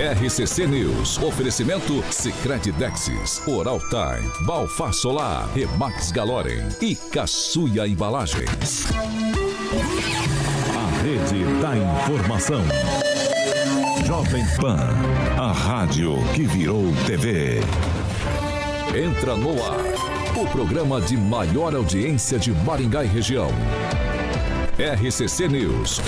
RCC News. Oferecimento Sicredi Dexis, Oral Time, Balfar Solar, Remax Galorem e Caçuia Embalagens. A rede da informação. Jovem Pan, a rádio que virou TV. Entra no ar. O programa de maior audiência de Maringá e região. RCC News.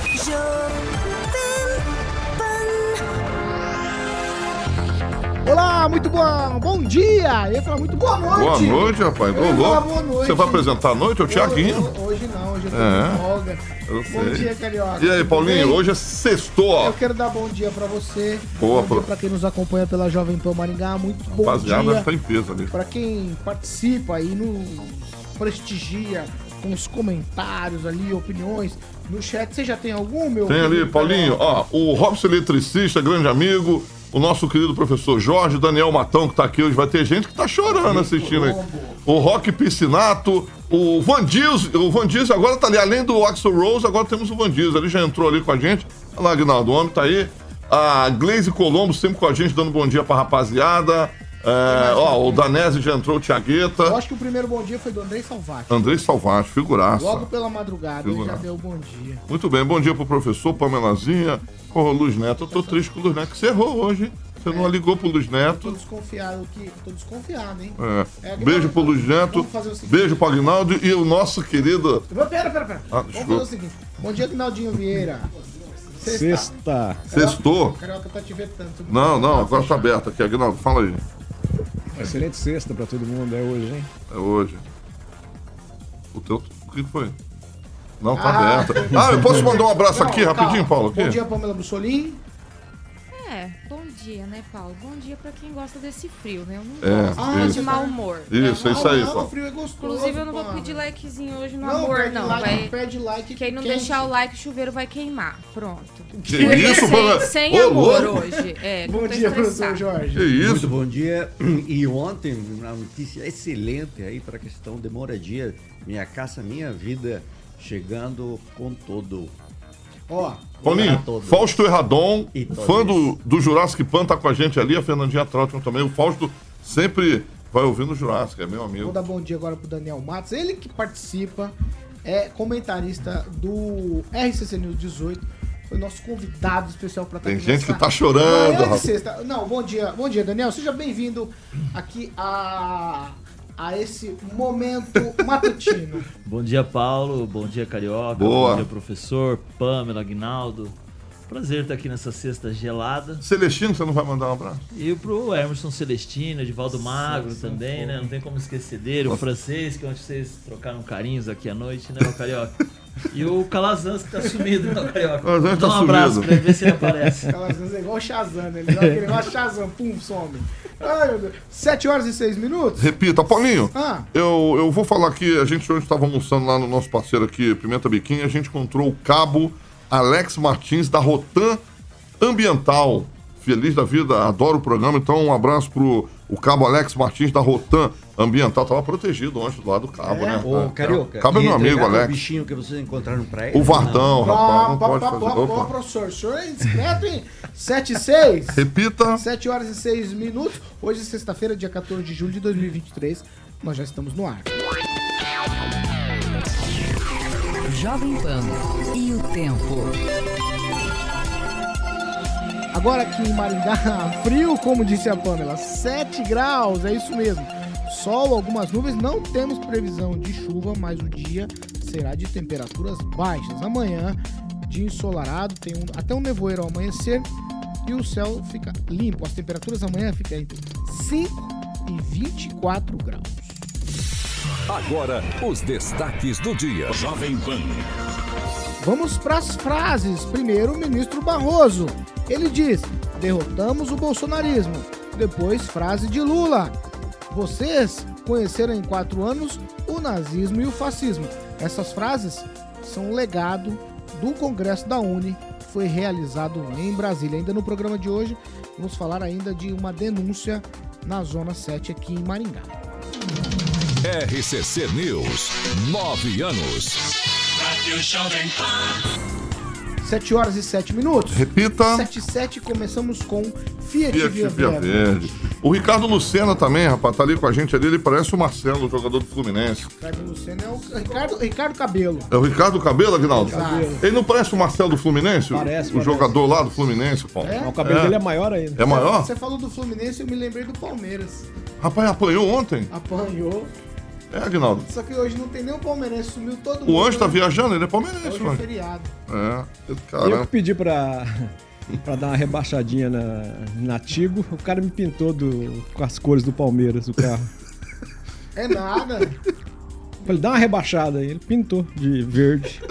Olá, muito bom, bom dia! Eu ia falar muito boa noite. Boa noite, rapaz. Eu louco. boa noite. Você vai apresentar à noite? É o Tiaguinho. Hoje, não, hoje eu tô É. folga. Eu Bom sei. dia, Carioca. E aí, Paulinho? Hoje é sextou, ó. Eu quero dar bom dia pra você. Boa, bom dia pro- pra quem nos acompanha pela Jovem Pan Maringá. Muito bom Rapaziada, dia. tá em peso ali. Pra quem participa e nos prestigia com os comentários ali, opiniões no chat. Você já tem algum, meu? Tem ali, Paulinho, ó, o Robson Eletricista, grande amigo, o nosso querido professor Jorge, Daniel Matão, que tá aqui hoje, vai ter gente que tá chorando assistindo aí. O Rock Piscinato, o Van Dias, o Van Dias agora tá ali, além do Axel Rose, agora temos o Van Dias, ele já entrou ali com a gente. Olha lá, Aguinaldo, o homem tá aí. A Glaze Colombo sempre com a gente, dando bom dia pra rapaziada. É, ó, o Danese já entrou, o Eu Tiagueta. acho que o primeiro bom dia foi do Andrei Salvati. Andrei Salvati, figuraça. Logo pela madrugada, ele já deu bom dia. Muito bem, bom dia pro professor Pamelazinha, ô Luz Neto. Eu tô triste com o Luz Neto, que você errou hoje, hein? Você não ligou pro Luz Tô Neto. desconfiado que. Tô desconfiado, hein? É. É, Beijo pro Luz Neto, Vamos fazer o seguinte. beijo pro Aguinaldo e o nosso querido. Pera, pera, pera. Ah, Vamos fazer o seguinte. Bom dia, Gnaldinho Vieira. Sexta. Sextou. Carioca tá te vetando. Não, não, agora tá aberto aqui, Aguinaldo, fala aí. Excelente sexta pra todo mundo, é hoje, hein? É hoje. O teu. O que foi? Não, tá Ah. aberto. Ah, eu posso mandar um abraço Não, aqui, calma. rapidinho, Paulo? Aqui? Bom dia, Pamela Bussolim. É, bom dia, né, Paulo? Bom dia pra quem gosta desse frio, né? Eu não É, gosto, Ah, de mau humor. Isso, é isso aí, Paulo. frio é gostoso. Inclusive, eu não vou pedir likezinho hoje no Não, amor, pede não. like, Vai... pede like. Quem não quente. deixar o like, o chuveiro vai queimar. Pronto. Que isso, sem, Pamela? sem Ô, amor louco. hoje. É, Bom dia, professor. Jorge. Que isso? Muito bom dia. E ontem, uma notícia excelente aí para a questão de moradia. Minha casa, minha vida, chegando com todo. Ó, Paulinho, Para todos. Fausto Erradon, fã do, do Jurassic Pan, tá com a gente ali, a Fernandinha Trautmann também. O Fausto sempre vai ouvindo o Jurassic, é meu vou amigo. dar bom dia agora pro Daniel Matos. Ele que participa, é comentarista do RCC News 18. Foi nosso convidado especial para estar Tem aqui gente que tá chorando. Não, bom dia, bom dia, Daniel. Seja bem-vindo aqui a, a esse momento matutino. Bom dia, Paulo. Bom dia, Carioca. Boa. Bom dia, professor. Pamela, Aguinaldo. Prazer estar aqui nessa sexta gelada. Celestino, você não vai mandar um abraço? E pro Emerson Celestino, Edivaldo Magro também, né? Não tem como esquecer dele. O francês, que ontem vocês trocaram carinhos aqui à noite, né, o Carioca? E o Calazans, que tá sumido, né, o Carioca? Calazans Dá tá um abraço sumido. pra ele ver se ele aparece. Vezes é igual o Shazam, né? Ele dá aquele negócio Shazam, pum, some. Ai, meu Deus. 7 horas e 6 minutos? Repita, Paulinho. Ah. Eu, eu vou falar aqui, a gente hoje estava almoçando lá no nosso parceiro aqui, Pimenta Biquinho, a gente encontrou o cabo Alex Martins da Rotan Ambiental. Feliz da vida, adoro o programa, então um abraço pro o cabo Alex Martins da Rotan Ambiental. Tava protegido ontem do lado do cabo, né? Ô, É, Carioca. Cabo é meu amigo, entregar o Alex. bichinho que vocês encontraram pra ele? O Vardão, rapaz, não Pá, pode pá, fazer. pá, pá, Opa. professor, o senhor é indiscreto, hein? 7 e 6. Repita. 7 horas e 6 minutos. Hoje é sexta-feira, dia 14 de julho de 2023. Nós já estamos no ar. Jovem Pan e o tempo. Agora aqui em Maringá, frio, como disse a Pamela, 7 graus, é isso mesmo. Sol, algumas nuvens, não temos previsão de chuva, mas o dia será de temperaturas baixas. Amanhã, dia ensolarado, tem um- até um nevoeiro ao amanhecer e o céu fica limpo. As temperaturas amanhã ficam entre 5 e 24 graus. Agora, os destaques do dia. Jovem Pan. Vamos para as frases. Primeiro, o ministro Barroso. Ele diz: derrotamos o bolsonarismo. Depois, frase de Lula. Vocês conheceram em quatro anos o nazismo e o fascismo. Essas frases são um legado do Congresso da Uni, que foi realizado em Brasília. Ainda no programa de hoje, vamos falar ainda de uma denúncia na Zona 7 aqui em Maringá. RCC News, nove anos. 7 horas e 7 minutos. Repita. 7 e 7, começamos com Fiat, Fiat Via, Via Verde. Verde. O Ricardo Lucena também, rapaz, tá ali com a gente ali. Ele parece o Marcelo, o jogador do Fluminense. Ricardo Lucena é o Ricardo, Ricardo Cabelo. É o Ricardo Cabelo, Aguinaldo? Cabelo. Ele não parece o Marcelo do Fluminense? O- Parece, o parece. jogador lá do Fluminense, Paulo. É? O cabelo dele é maior ainda. É maior? Você falou do Fluminense, eu me lembrei do Palmeiras. Rapaz, apanhou ontem? Apanhou. É, Aguinaldo. Só que hoje não tem nem o Palmeirense, sumiu todo mundo. O Anjo tá né? viajando, ele é palmeirense, Hoje é mano. feriado. É, Eu caramba. que pedi pra, pra dar uma rebaixadinha na, na Tigo, o cara me pintou do, com as cores do Palmeiras, o carro. É nada. Falei, dá uma rebaixada aí. Ele pintou de verde.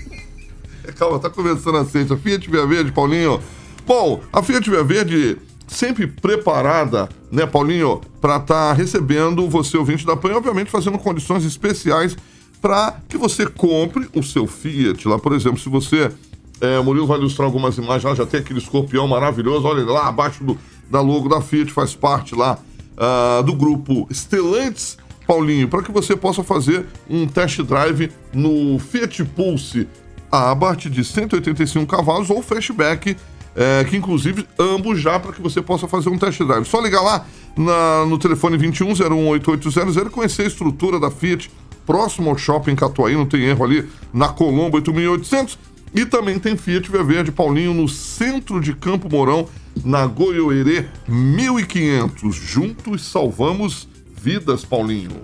Calma, tá começando a sexta. Fiat Via Verde, Paulinho. Bom, a Fiat Via Verde sempre preparada, né, Paulinho, para estar recebendo você, ouvinte da PAN, obviamente fazendo condições especiais para que você compre o seu Fiat. Lá, por exemplo, se você. É, Murilo vai ilustrar algumas imagens lá, já tem aquele escorpião maravilhoso. Olha lá, abaixo do, da logo da Fiat, faz parte lá ah, do grupo Stellantis. Paulinho, para que você possa fazer um test drive no Fiat Pulse a partir de 185 cavalos ou Fastback, é, que inclusive ambos já para que você possa fazer um test drive. Só ligar lá na- no telefone 21018800 e conhecer a estrutura da Fiat próximo ao shopping Catuaí, não tem erro ali, na Colombo 8800. E também tem Fiat Via Verde Paulinho no centro de Campo Mourão, na Goiôerê 1500. Juntos salvamos vidas, Paulinho.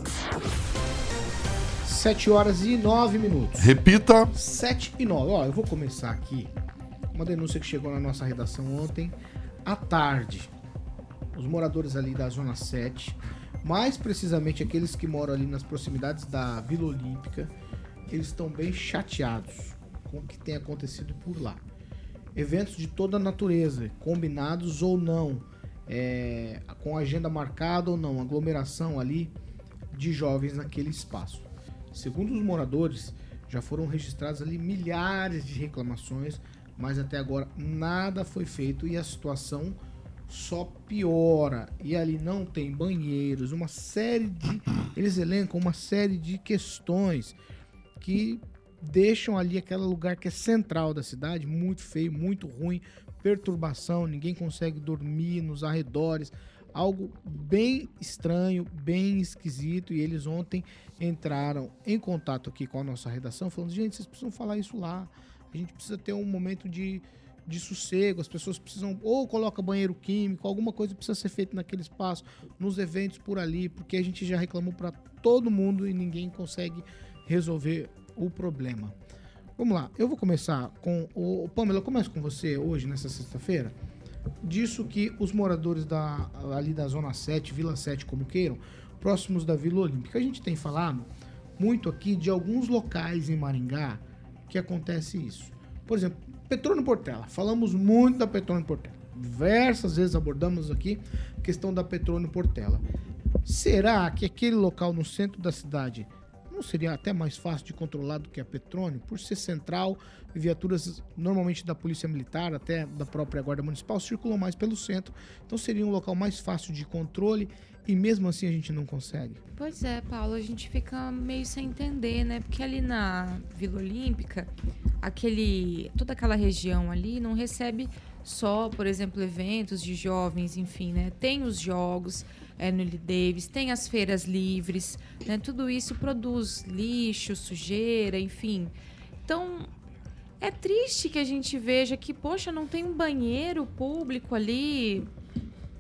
7 horas e 9 minutos. Repita. 7 e 9. Ó, eu vou começar aqui. Uma denúncia que chegou na nossa redação ontem à tarde. Os moradores ali da Zona 7, mais precisamente aqueles que moram ali nas proximidades da Vila Olímpica, eles estão bem chateados com o que tem acontecido por lá. Eventos de toda natureza, combinados ou não, é, com agenda marcada ou não, aglomeração ali de jovens naquele espaço. Segundo os moradores, já foram registradas ali milhares de reclamações, mas até agora nada foi feito e a situação só piora. E ali não tem banheiros, uma série de. Eles elencam uma série de questões que deixam ali aquele lugar que é central da cidade muito feio, muito ruim, perturbação, ninguém consegue dormir nos arredores, algo bem estranho, bem esquisito. E eles ontem entraram em contato aqui com a nossa redação, falando: gente, vocês precisam falar isso lá. A gente precisa ter um momento de, de sossego, as pessoas precisam, ou coloca banheiro químico, alguma coisa precisa ser feita naquele espaço, nos eventos por ali, porque a gente já reclamou para todo mundo e ninguém consegue resolver o problema. Vamos lá, eu vou começar com o Pamela, eu começo com você hoje, nessa sexta-feira. Disso que os moradores da, ali da Zona 7, Vila 7, como queiram, próximos da Vila Olímpica, a gente tem falado muito aqui de alguns locais em Maringá que acontece isso. Por exemplo, Petrônio Portela. Falamos muito da Petrônio Portela. Diversas vezes abordamos aqui a questão da Petrônio Portela. Será que aquele local no centro da cidade não seria até mais fácil de controlar do que a Petrônio, por ser central, viaturas normalmente da Polícia Militar, até da própria Guarda Municipal, circulam mais pelo centro. Então seria um local mais fácil de controle e mesmo assim a gente não consegue. Pois é, Paulo, a gente fica meio sem entender, né? Porque ali na Vila Olímpica, aquele, toda aquela região ali não recebe só, por exemplo, eventos de jovens, enfim, né? Tem os jogos é, no Davis, tem as feiras livres, né? Tudo isso produz lixo, sujeira, enfim. Então, é triste que a gente veja que, poxa, não tem um banheiro público ali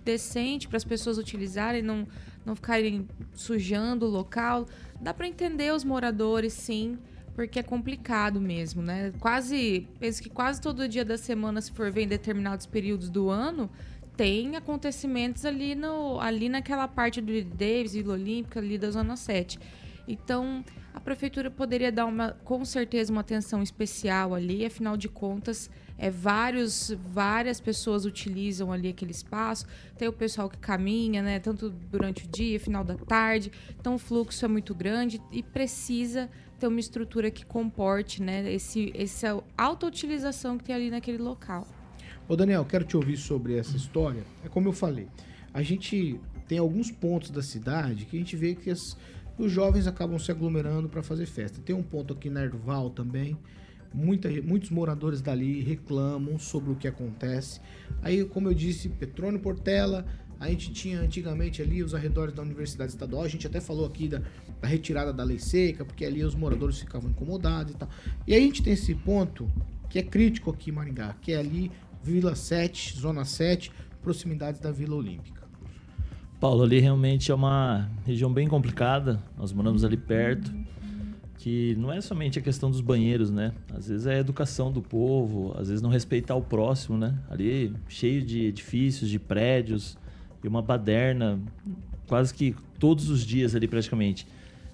decente para as pessoas utilizarem, não, não ficarem sujando o local. Dá para entender os moradores, sim, porque é complicado mesmo, né? Quase, penso que quase todo dia da semana, se for ver em determinados períodos do ano, tem acontecimentos ali, no, ali naquela parte do Davis, Vila Olímpica, ali da Zona 7. Então, a prefeitura poderia dar uma, com certeza uma atenção especial ali, afinal de contas, é, vários, várias pessoas utilizam ali aquele espaço. Tem o pessoal que caminha, né, tanto durante o dia, final da tarde. Então, o fluxo é muito grande e precisa ter uma estrutura que comporte né, esse, essa auto-utilização que tem ali naquele local. Ô Daniel, quero te ouvir sobre essa história. É como eu falei, a gente tem alguns pontos da cidade que a gente vê que as- os jovens acabam se aglomerando para fazer festa. Tem um ponto aqui na Erval também, Muita, muitos moradores dali reclamam sobre o que acontece. Aí, como eu disse, Petrônio Portela, a gente tinha antigamente ali os arredores da Universidade Estadual, a gente até falou aqui da, da retirada da lei seca, porque ali os moradores ficavam incomodados e tal. E aí a gente tem esse ponto que é crítico aqui em Maringá, que é ali Vila 7, Zona 7, proximidades da Vila Olímpica. Paulo, ali realmente é uma região bem complicada. Nós moramos ali perto. Que não é somente a questão dos banheiros, né? Às vezes é a educação do povo, às vezes não respeitar o próximo, né? Ali cheio de edifícios, de prédios e uma baderna quase que todos os dias ali praticamente.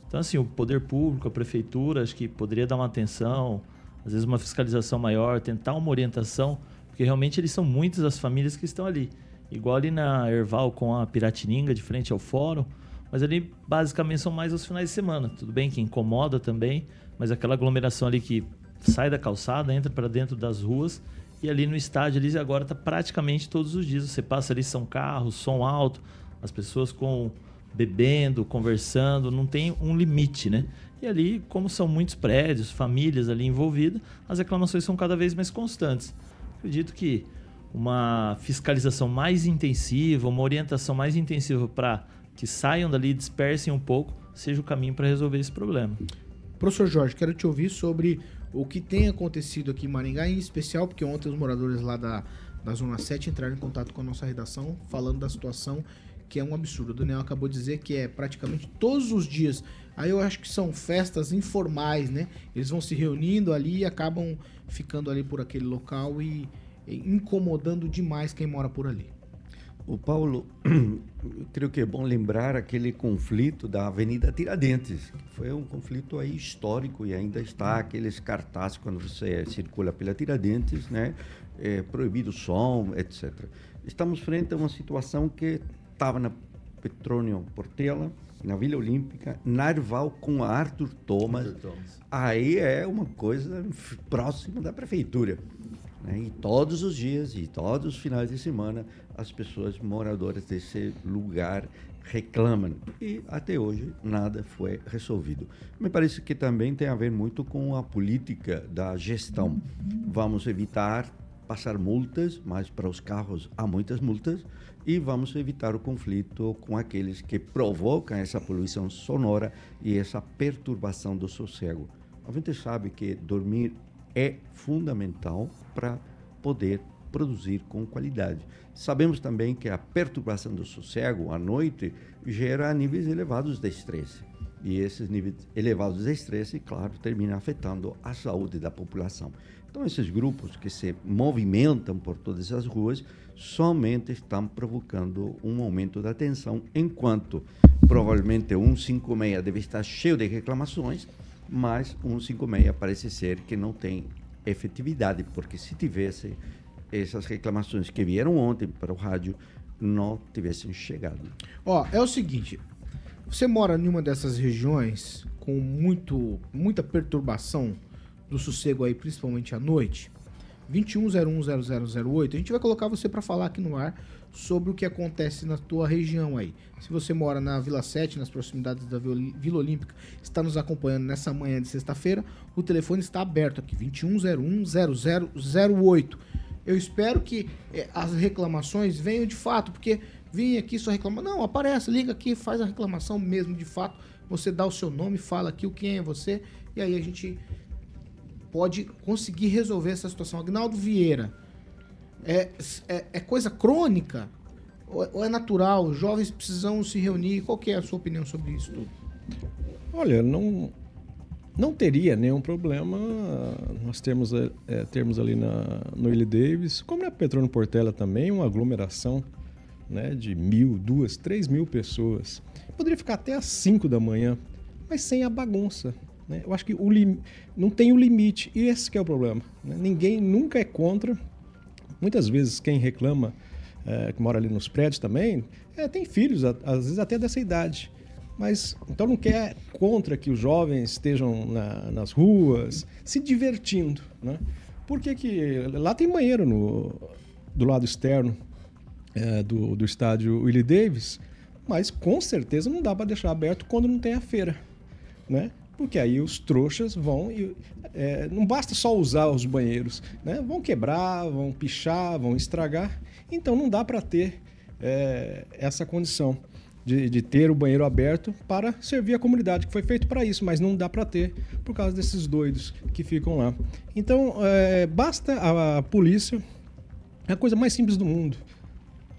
Então, assim, o poder público, a prefeitura, acho que poderia dar uma atenção, às vezes uma fiscalização maior, tentar uma orientação, porque realmente eles são muitas as famílias que estão ali. Igual ali na Erval com a Piratininga, de frente ao fórum, mas ali basicamente são mais os finais de semana. Tudo bem que incomoda também, mas aquela aglomeração ali que sai da calçada, entra para dentro das ruas e ali no estádio ali agora está praticamente todos os dias. Você passa ali, são carros, som alto, as pessoas com bebendo, conversando, não tem um limite, né? E ali, como são muitos prédios, famílias ali envolvidas, as reclamações são cada vez mais constantes. Acredito que uma fiscalização mais intensiva, uma orientação mais intensiva para que saiam dali, dispersem um pouco, seja o caminho para resolver esse problema. Professor Jorge, quero te ouvir sobre o que tem acontecido aqui em Maringá, em especial porque ontem os moradores lá da, da Zona 7 entraram em contato com a nossa redação falando da situação que é um absurdo. O Daniel acabou de dizer que é praticamente todos os dias. Aí eu acho que são festas informais, né? Eles vão se reunindo ali e acabam ficando ali por aquele local e, e incomodando demais quem mora por ali. O Paulo, eu creio que é bom lembrar aquele conflito da Avenida Tiradentes, que foi um conflito aí histórico e ainda está aqueles cartazes quando você circula pela Tiradentes, né? É, proibido som, etc. Estamos frente a uma situação que estava na Petrônio Portela, na Vila Olímpica, Narval com Arthur Thomas. Arthur Thomas. Aí é uma coisa próxima da prefeitura. Né? E todos os dias e todos os finais de semana, as pessoas moradoras desse lugar reclamam. E até hoje nada foi resolvido. Me parece que também tem a ver muito com a política da gestão. Vamos evitar passar multas, mas para os carros há muitas multas e vamos evitar o conflito com aqueles que provocam essa poluição sonora e essa perturbação do sossego. A gente sabe que dormir é fundamental para poder produzir com qualidade. Sabemos também que a perturbação do sossego à noite gera níveis elevados de estresse. E esses níveis elevados de estresse, claro, terminam afetando a saúde da população. Então, esses grupos que se movimentam por todas as ruas somente estão provocando um aumento da tensão, enquanto provavelmente o 156 deve estar cheio de reclamações, mas o 156 parece ser que não tem efetividade, porque se tivesse essas reclamações que vieram ontem para o rádio, não tivessem chegado. Ó, é o seguinte, você mora em uma dessas regiões com muito, muita perturbação do sossego aí, principalmente à noite, 21010008, a gente vai colocar você para falar aqui no ar sobre o que acontece na tua região aí. Se você mora na Vila 7, nas proximidades da Vila Olímpica, está nos acompanhando nessa manhã de sexta-feira, o telefone está aberto aqui, 21010008. Eu espero que eh, as reclamações venham de fato, porque vim aqui só reclamar. Não, aparece, liga aqui, faz a reclamação mesmo de fato. Você dá o seu nome, fala aqui o quem é você, e aí a gente pode conseguir resolver essa situação. Agnaldo Vieira, é, é, é coisa crônica ou, ou, é natural? Os jovens precisam se reunir? Qual é a sua opinião sobre isso tudo? Olha, não, não teria nenhum problema nós temos, é, é termos ali na, no Willie Davis, como na Petrônio Portela também, uma aglomeração né, de mil, duas, três mil pessoas. Poderia ficar até às cinco da manhã, mas sem a bagunça. Né? Eu acho que o lim... não tem o limite, e esse é o problema. Né? Ninguém nunca é contra. Muitas vezes quem reclama, é, que mora ali nos prédios também, é, tem filhos, às vezes até dessa idade. Mas então não quer contra que os jovens estejam na, nas ruas se divertindo. Né? Por que, que lá tem banheiro no, do lado externo é, do, do estádio Willie Davis, mas com certeza não dá para deixar aberto quando não tem a feira. Né? Porque aí os trouxas vão e é, não basta só usar os banheiros, né? Vão quebrar, vão pichar, vão estragar. Então não dá para ter é, essa condição de, de, ter o banheiro aberto para servir a comunidade, que foi feito para isso, mas não dá para ter por causa desses doidos que ficam lá. Então é, basta a, a polícia, é a coisa mais simples do mundo,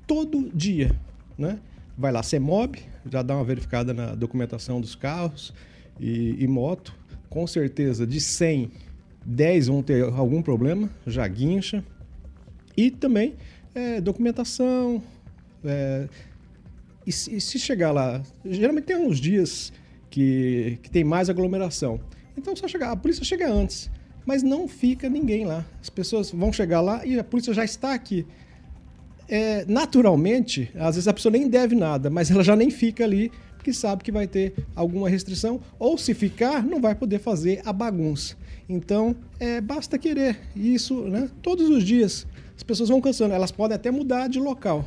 todo dia, né? Vai lá, CEMOB, já dá uma verificada na documentação dos carros, e, e moto, com certeza de 100, 10 vão ter algum problema, já guincha. E também é, documentação. É, e, se, e, se chegar lá, geralmente tem uns dias que, que tem mais aglomeração. Então só chegar, a polícia chega antes, mas não fica ninguém lá. As pessoas vão chegar lá e a polícia já está aqui. É, naturalmente, às vezes a pessoa nem deve nada, mas ela já nem fica ali que sabe que vai ter alguma restrição, ou se ficar, não vai poder fazer a bagunça. Então, é, basta querer. Isso, né? Todos os dias. As pessoas vão cansando. Elas podem até mudar de local.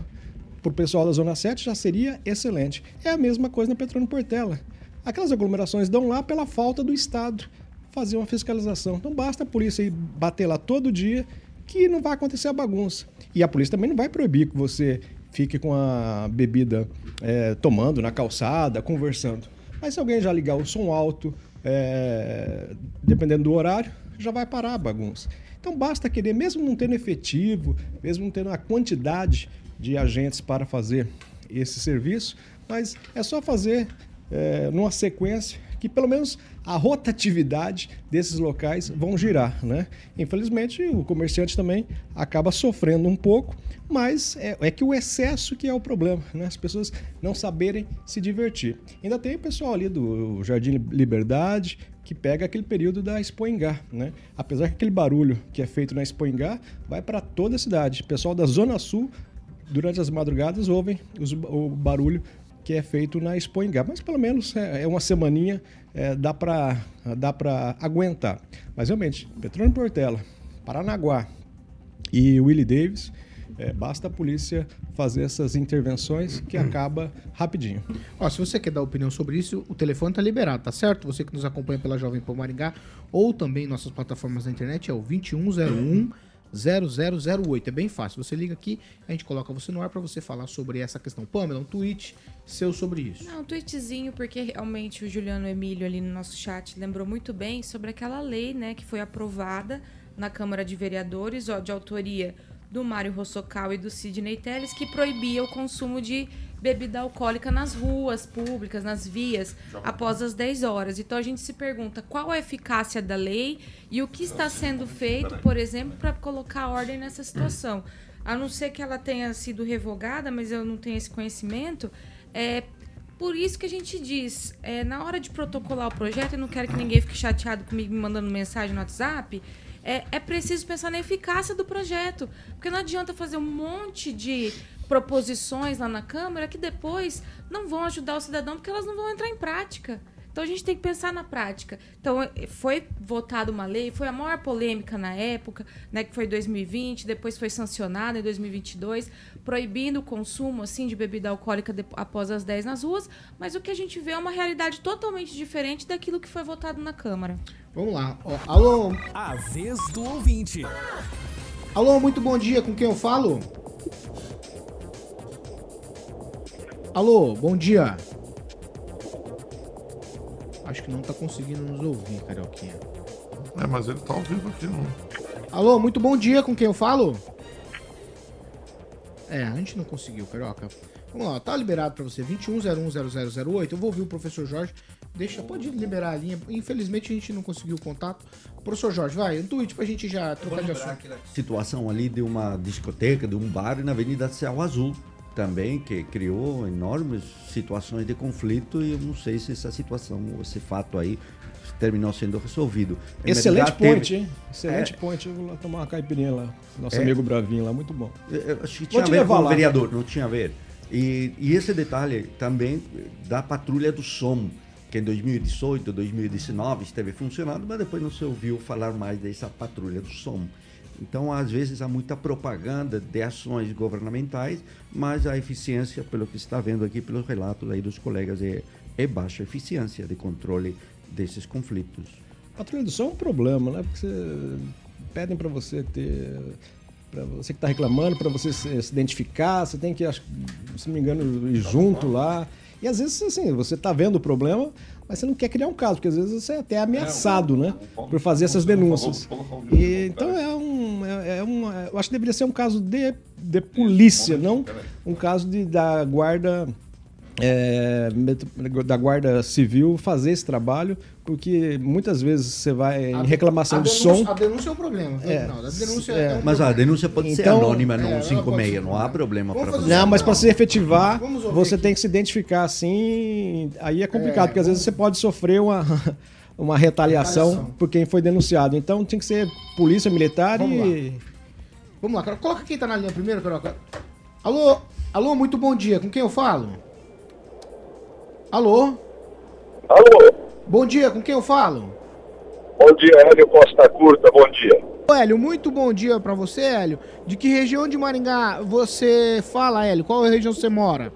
Para o pessoal da Zona 7 já seria excelente. É a mesma coisa na Petrônio Portela. Aquelas aglomerações dão lá pela falta do Estado fazer uma fiscalização. Então basta a polícia ir bater lá todo dia que não vai acontecer a bagunça. E a polícia também não vai proibir que você fique com a bebida é, tomando na calçada, conversando. Mas se alguém já ligar o som alto, é, dependendo do horário, já vai parar a bagunça. Então basta querer, mesmo não tendo efetivo, mesmo não tendo a quantidade de agentes para fazer esse serviço, mas é só fazer é, numa sequência que pelo menos a rotatividade desses locais vão girar, né? Infelizmente, o comerciante também acaba sofrendo um pouco, mas é, é, que o excesso que é o problema, né? As pessoas não saberem se divertir. Ainda tem o pessoal ali do Jardim Liberdade que pega aquele período da Expoingá, né? Apesar que aquele barulho que é feito na Expoingá vai para toda a cidade. O pessoal da Zona Sul durante as madrugadas ouvem os, o barulho que é feito na Expoingá. Mas pelo menos é, é uma semaninha, é, dá para dá aguentar. Mas realmente, Petrônio Portela, Paranaguá e Willie Davis, é, basta a polícia fazer essas intervenções que acaba rapidinho. Ó, se você quer dar opinião sobre isso, o telefone está liberado, tá certo? Você que nos acompanha pela Jovem Pan Maringá ou também nossas plataformas na internet é o 2101 0008. É bem fácil. Você liga aqui, a gente coloca você no ar para você falar sobre essa questão. Pamela, um tweet seu sobre isso. Não, um tweetzinho, porque realmente o Juliano Emílio ali no nosso chat lembrou muito bem sobre aquela lei, né, que foi aprovada na Câmara de Vereadores, ó, de autoria do Mário Rossocal e do Sidney Telles, que proibia o consumo de bebida alcoólica nas ruas públicas, nas vias, após as 10 horas. Então a gente se pergunta qual a eficácia da lei e o que está sendo feito, por exemplo, para colocar ordem nessa situação. A não ser que ela tenha sido revogada, mas eu não tenho esse conhecimento, é por isso que a gente diz, é, na hora de protocolar o projeto, eu não quero que ninguém fique chateado comigo me mandando mensagem no WhatsApp, é, é preciso pensar na eficácia do projeto. Porque não adianta fazer um monte de proposições lá na Câmara que depois não vão ajudar o cidadão porque elas não vão entrar em prática. Então a gente tem que pensar na prática. Então foi votada uma lei, foi a maior polêmica na época, né, que foi em 2020, depois foi sancionada em 2022, proibindo o consumo assim de bebida alcoólica de, após as 10 nas ruas, mas o que a gente vê é uma realidade totalmente diferente daquilo que foi votado na Câmara. Vamos lá. Ó, alô? A vez do ouvinte. Alô, muito bom dia. Com quem eu falo? Alô, bom dia. Acho que não tá conseguindo nos ouvir, Carioquinha. É, mas ele tá ao vivo aqui, não. Alô, muito bom dia, com quem eu falo? É, a gente não conseguiu, Carioca. Vamos lá, tá liberado para você, 21010008. Eu vou ouvir o professor Jorge. Deixa, pode liberar a linha. Infelizmente a gente não conseguiu o contato. Professor Jorge, vai, um tweet pra gente já trocar de assunto. Situação ali de uma discoteca, de um bar na Avenida Céu Azul também, que criou enormes situações de conflito e eu não sei se essa situação, esse fato aí terminou sendo resolvido. Excelente point, teve... hein? Excelente é... point. Eu vou lá tomar uma caipirinha lá. Nosso é... amigo Bravinho lá, muito bom. Eu acho que tinha a ver com o vereador, não tinha a ver. E, e, esse detalhe também da patrulha do som, que em 2018, 2019 esteve funcionando, mas depois não se ouviu falar mais dessa patrulha do som. Então, às vezes, há muita propaganda de ações governamentais, mas a eficiência, pelo que está vendo aqui pelos relatos aí dos colegas, é, é baixa eficiência de controle desses conflitos. Patrulha do som é um problema, né? Porque você, pedem para você ter. Para você que está reclamando, para você se, se, identificar, você tem que, acho, se não me engano, ir junto lá. E às vezes, assim, você está vendo o problema, mas você não quer criar um caso, porque às vezes você é até ameaçado, né? Por fazer essas denúncias. E, então é um, é, é um. Eu acho que deveria ser um caso de, de polícia, não um caso de, da guarda. É, da Guarda Civil fazer esse trabalho, porque muitas vezes você vai em reclamação de som. A denúncia é um problema. É, não, a denúncia é, é um Mas a problema. denúncia pode ser Então, anônima no é, ela 156, pode ser não há problema para fazer você. Não, mas para se efetivar, você aqui. tem que se identificar assim. Aí é complicado, É, porque às vezes você pode sofrer uma, uma retaliação, Retaliação. por quem foi denunciado. Então tem que ser polícia militar Vamos e. Vamos lá, Carol. Coloca quem tá na linha primeiro, Carol. Alô? Alô, muito bom dia. Com quem eu falo? Alô? Alô, Bom dia, com quem eu falo? bom dia, Hélio Costa Curta, bom dia. Ô, Hélio, muito bom dia pra você, Hélio. De que região de Maringá você fala, Hélio? Qual região você mora?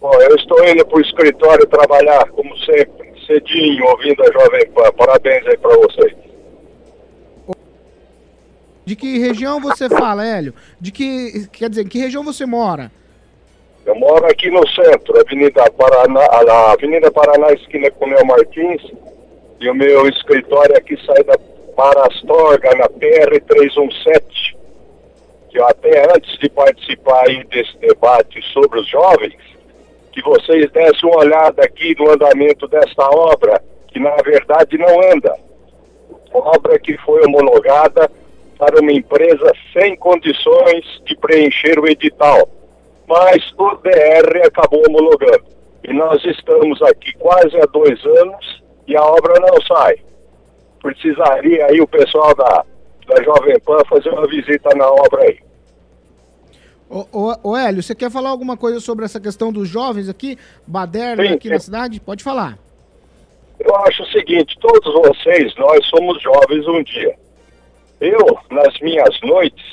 Bom, eu estou indo para o escritório trabalhar, como sempre, cedinho, ouvindo a Jovem Pan. Parabéns aí para vocês. De que região você fala, Hélio? De que, quer dizer, em que região você mora? Eu moro aqui no centro, Avenida Paraná, na Avenida Paraná, esquina com o Neo Martins, e o meu escritório aqui sai da Parastorga, na PR-317, que eu até antes de participar aí desse debate sobre os jovens, que vocês dessem uma olhada aqui no andamento desta obra, que na verdade não anda. Obra que foi homologada para uma empresa sem condições de preencher o edital. Mas o DR acabou homologando. E nós estamos aqui quase há dois anos e a obra não sai. Precisaria aí o pessoal da, da Jovem Pan fazer uma visita na obra aí. Ô, ô, ô, Hélio, você quer falar alguma coisa sobre essa questão dos jovens aqui, baderna Sim, aqui na cidade? Pode falar. Eu acho o seguinte, todos vocês, nós somos jovens um dia. Eu, nas minhas noites,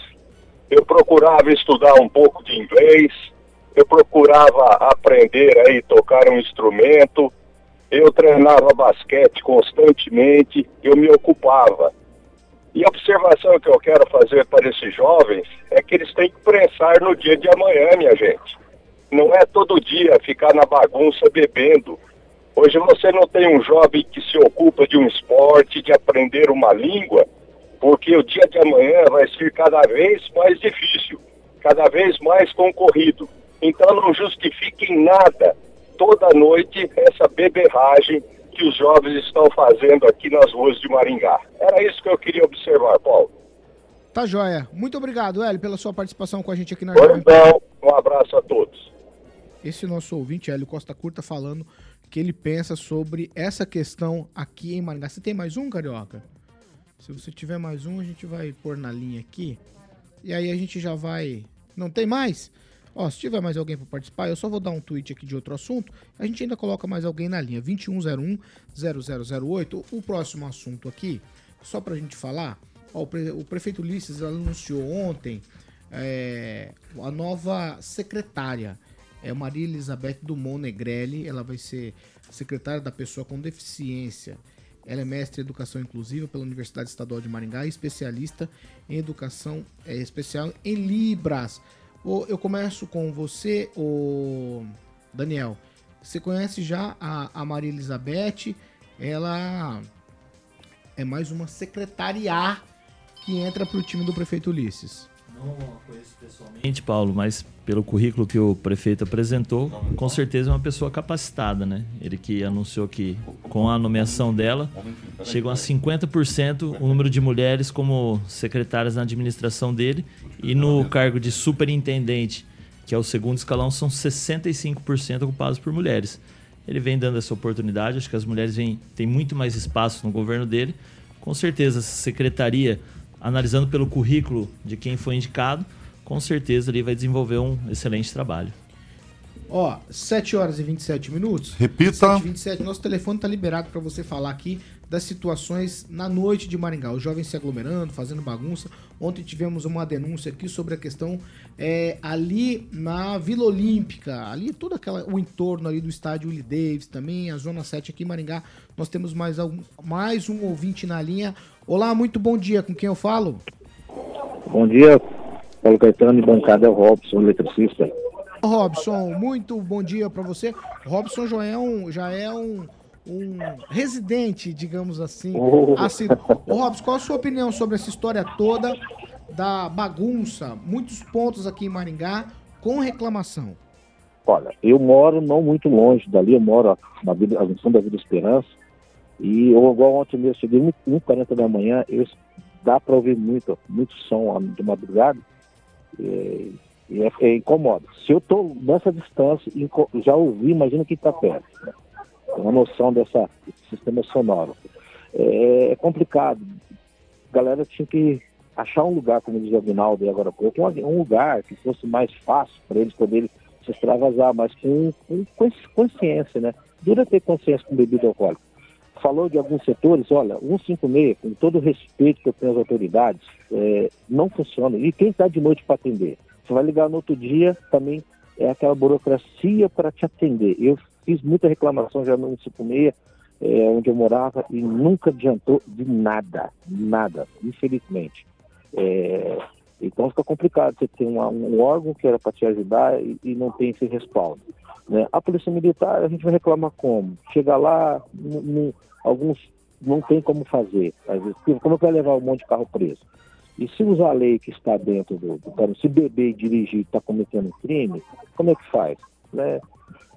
eu procurava estudar um pouco de inglês, eu procurava aprender aí tocar um instrumento, eu treinava basquete constantemente, eu me ocupava. E a observação que eu quero fazer para esses jovens é que eles têm que pensar no dia de amanhã, minha gente. Não é todo dia ficar na bagunça bebendo. Hoje você não tem um jovem que se ocupa de um esporte, de aprender uma língua, porque o dia de amanhã vai ser cada vez mais difícil, cada vez mais concorrido. Então não justifique em nada toda noite essa beberragem que os jovens estão fazendo aqui nas ruas de Maringá. Era isso que eu queria observar, Paulo. Tá joia. Muito obrigado, Hélio, pela sua participação com a gente aqui na Jovem Pan. Um abraço a todos. Esse nosso ouvinte, Hélio Costa Curta, falando que ele pensa sobre essa questão aqui em Maringá. Você tem mais um, Carioca? Se você tiver mais um, a gente vai pôr na linha aqui. E aí a gente já vai. Não tem mais? Ó, se tiver mais alguém para participar, eu só vou dar um tweet aqui de outro assunto. A gente ainda coloca mais alguém na linha. 2101-0008. O próximo assunto aqui, só pra gente falar. Ó, o prefeito Ulisses anunciou ontem é, a nova secretária. É Maria Elizabeth Dumont Negrelli. Ela vai ser secretária da pessoa com deficiência. Ela é mestre em educação inclusiva pela Universidade Estadual de Maringá e especialista em educação é, especial em Libras. Eu começo com você, o Daniel. Você conhece já a, Maria Elizabeth? Ela é mais uma secretaria que entra para o time do prefeito Ulisses. Não a conheço pessoalmente, Paulo, mas pelo currículo que o prefeito apresentou, com certeza é uma pessoa capacitada, né? Ele que anunciou que com a nomeação dela, chegam a 50% o número de mulheres como secretárias na administração dele e no cargo de superintendente, que é o segundo escalão, são 65% ocupados por mulheres. Ele vem dando essa oportunidade, acho que as mulheres vêm, têm muito mais espaço no governo dele. Com certeza, essa secretaria analisando pelo currículo de quem foi indicado, com certeza ele vai desenvolver um excelente trabalho. Ó, 7 horas e 27 minutos. Repita. 7 e 27, nosso telefone tá liberado para você falar aqui das situações na noite de Maringá. Os jovens se aglomerando, fazendo bagunça. Ontem tivemos uma denúncia aqui sobre a questão é, ali na Vila Olímpica, ali todo aquela, o entorno ali do estádio Willie Davis também, a Zona 7 aqui em Maringá. Nós temos mais, algum, mais um ouvinte na linha. Olá, muito bom dia. Com quem eu falo? Bom dia, Paulo Caetano, bancada é o Robson, eletricista. Robson, muito bom dia para você. Robson já é um, já é um, um residente, digamos assim. Oh. assim. Ô, Robson, qual a sua opinião sobre essa história toda da bagunça? Muitos pontos aqui em Maringá com reclamação. Olha, eu moro não muito longe dali, eu moro na Vida, a junção da Vida Esperança. E eu, igual ontem mesmo, cheguei 1h40 da manhã, eu, dá para ouvir muito, muito som de madrugada. E, e é, é, incomoda. Se eu estou nessa distância, já ouvi, imagina quem está perto. Né? Tem uma noção dessa, desse sistema sonoro. É, é complicado. A galera tinha que achar um lugar, como diz o Avinaldo aí agora pouco, um, lugar que fosse mais fácil para eles poderem se extravasar, mas com, com consci- consciência, né? Dura ter consciência com bebida alcoólica. Falou de alguns setores, olha, 156, com todo o respeito que eu tenho às autoridades, é, não funciona. E quem está de noite para atender? Você vai ligar no outro dia, também é aquela burocracia para te atender. Eu fiz muita reclamação já no 156, é, onde eu morava, e nunca adiantou de nada, nada, infelizmente. É, então fica complicado você ter uma- um órgão que era para te ajudar e, e não tem esse respaldo. né? A Polícia Militar, a gente vai reclamar como? Chega lá, não- alguns não tem como fazer. Às vezes, como é que vai levar um monte de carro preso? E se usar a lei que está dentro do, do se beber e dirigir está cometendo um crime, como é que faz? Né?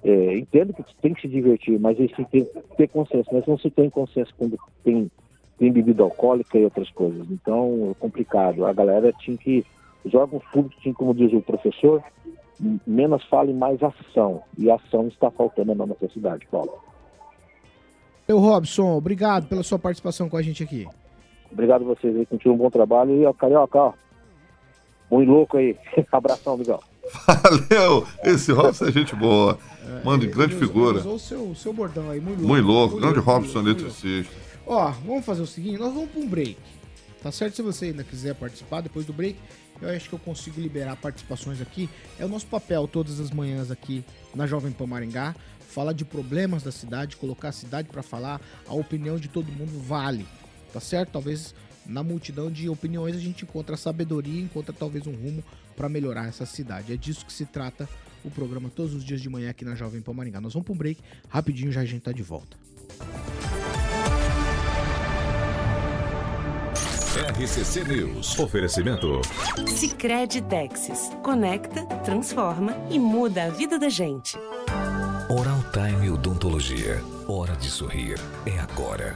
É, entendo que tem que se divertir, mas tem que ter consciência. Mas não se tem consciência quando tem, tem bebida alcoólica e outras coisas. Então é complicado. A galera tinha que, os órgãos públicos tinham, como diz o professor, menos fala e mais ação. E ação está faltando na nossa cidade, Paulo. Eu, Robson, obrigado pela sua participação com a gente aqui. Obrigado a vocês aí, continua um bom trabalho. E ó, Carioca, ó, muito louco aí. Abração, amigão. Valeu! Esse Robson é gente boa. Mano, grande Ele figura. Usou o seu, seu bordão aí, muito louco. Muito louco. Grande louco, Robson, eletricista. Ó, vamos fazer o seguinte, nós vamos para um break. Tá certo? Se você ainda quiser participar depois do break, eu acho que eu consigo liberar participações aqui. É o nosso papel todas as manhãs aqui na Jovem Pan Maringá, falar de problemas da cidade, colocar a cidade para falar, a opinião de todo mundo vale. Tá certo? Talvez na multidão de opiniões a gente encontra sabedoria, encontra talvez um rumo para melhorar essa cidade. É disso que se trata o programa todos os dias de manhã aqui na Jovem Pan Maringá. Nós vamos para um break, rapidinho já a gente tá de volta. RCC News. Oferecimento. Sicredi Texas. Conecta, transforma e muda a vida da gente. Oral Time Odontologia. Hora de sorrir. É agora.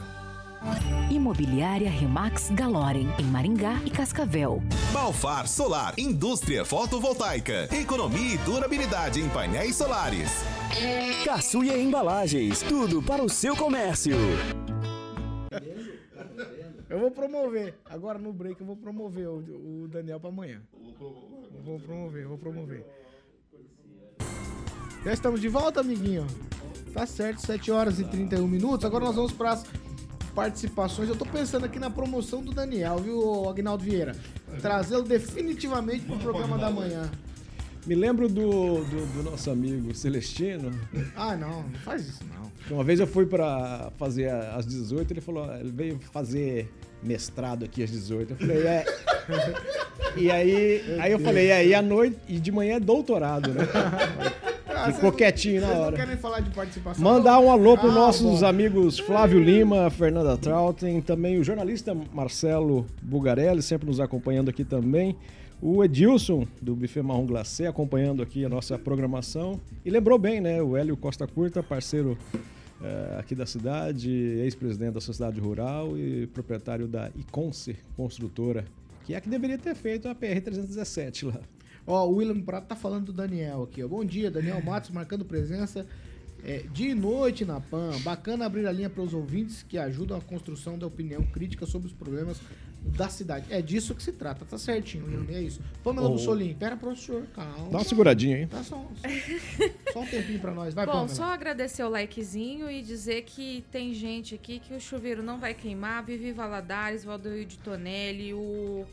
Imobiliária Remax Galorem, em Maringá e Cascavel. Balfar Solar, indústria fotovoltaica, economia e durabilidade em painéis solares. Caçuia Embalagens, tudo para o seu comércio. Eu vou promover. Agora no break eu vou promover o, o Daniel pra amanhã. Vou promover, vou promover. Já estamos de volta, amiguinho. Tá certo, 7 horas e 31 minutos. Agora nós vamos para as participações. Eu tô pensando aqui na promoção do Daniel, viu, Agnaldo Vieira? Trazê-lo definitivamente pro programa da manhã. Me lembro do, do, do nosso amigo Celestino. Ah, não, não faz isso não. Uma vez eu fui pra fazer às 18, ele falou, ele veio fazer mestrado aqui às 18. Eu falei, é. E aí, aí eu falei, e aí à noite e de manhã é doutorado, né? Ah, Ficou quietinho na vocês hora. não querem falar de participação? Mandar um alô para Ah, nossos bom. amigos Flávio Lima, Fernanda Trautem, também o jornalista Marcelo Bugarelli, sempre nos acompanhando aqui também. O Edilson, do Buffet Marrom Glacé, acompanhando aqui a nossa programação. E lembrou bem, né? O Hélio Costa Curta, parceiro eh, aqui da cidade, ex-presidente da Sociedade Rural e proprietário da Iconce Construtora, que é a que deveria ter feito a PR-317 lá. Ó, o William Prato tá falando do Daniel aqui, ó. Bom dia, Daniel Matos marcando presença é, dia e noite na PAN. Bacana abrir a linha para os ouvintes que ajudam a construção da opinião crítica sobre os problemas da cidade. É disso que se trata, tá certinho, Leone, é isso. Pamela Oh. Mussolini, pera, professor, calma. Dá uma seguradinha aí. Dá só, um- só um tempinho pra nós, vai, Bom, Pamela. só agradecer o likezinho e dizer que tem gente aqui que o chuveiro não vai queimar. Vivi Valadares, Valdeir de Tonelli, o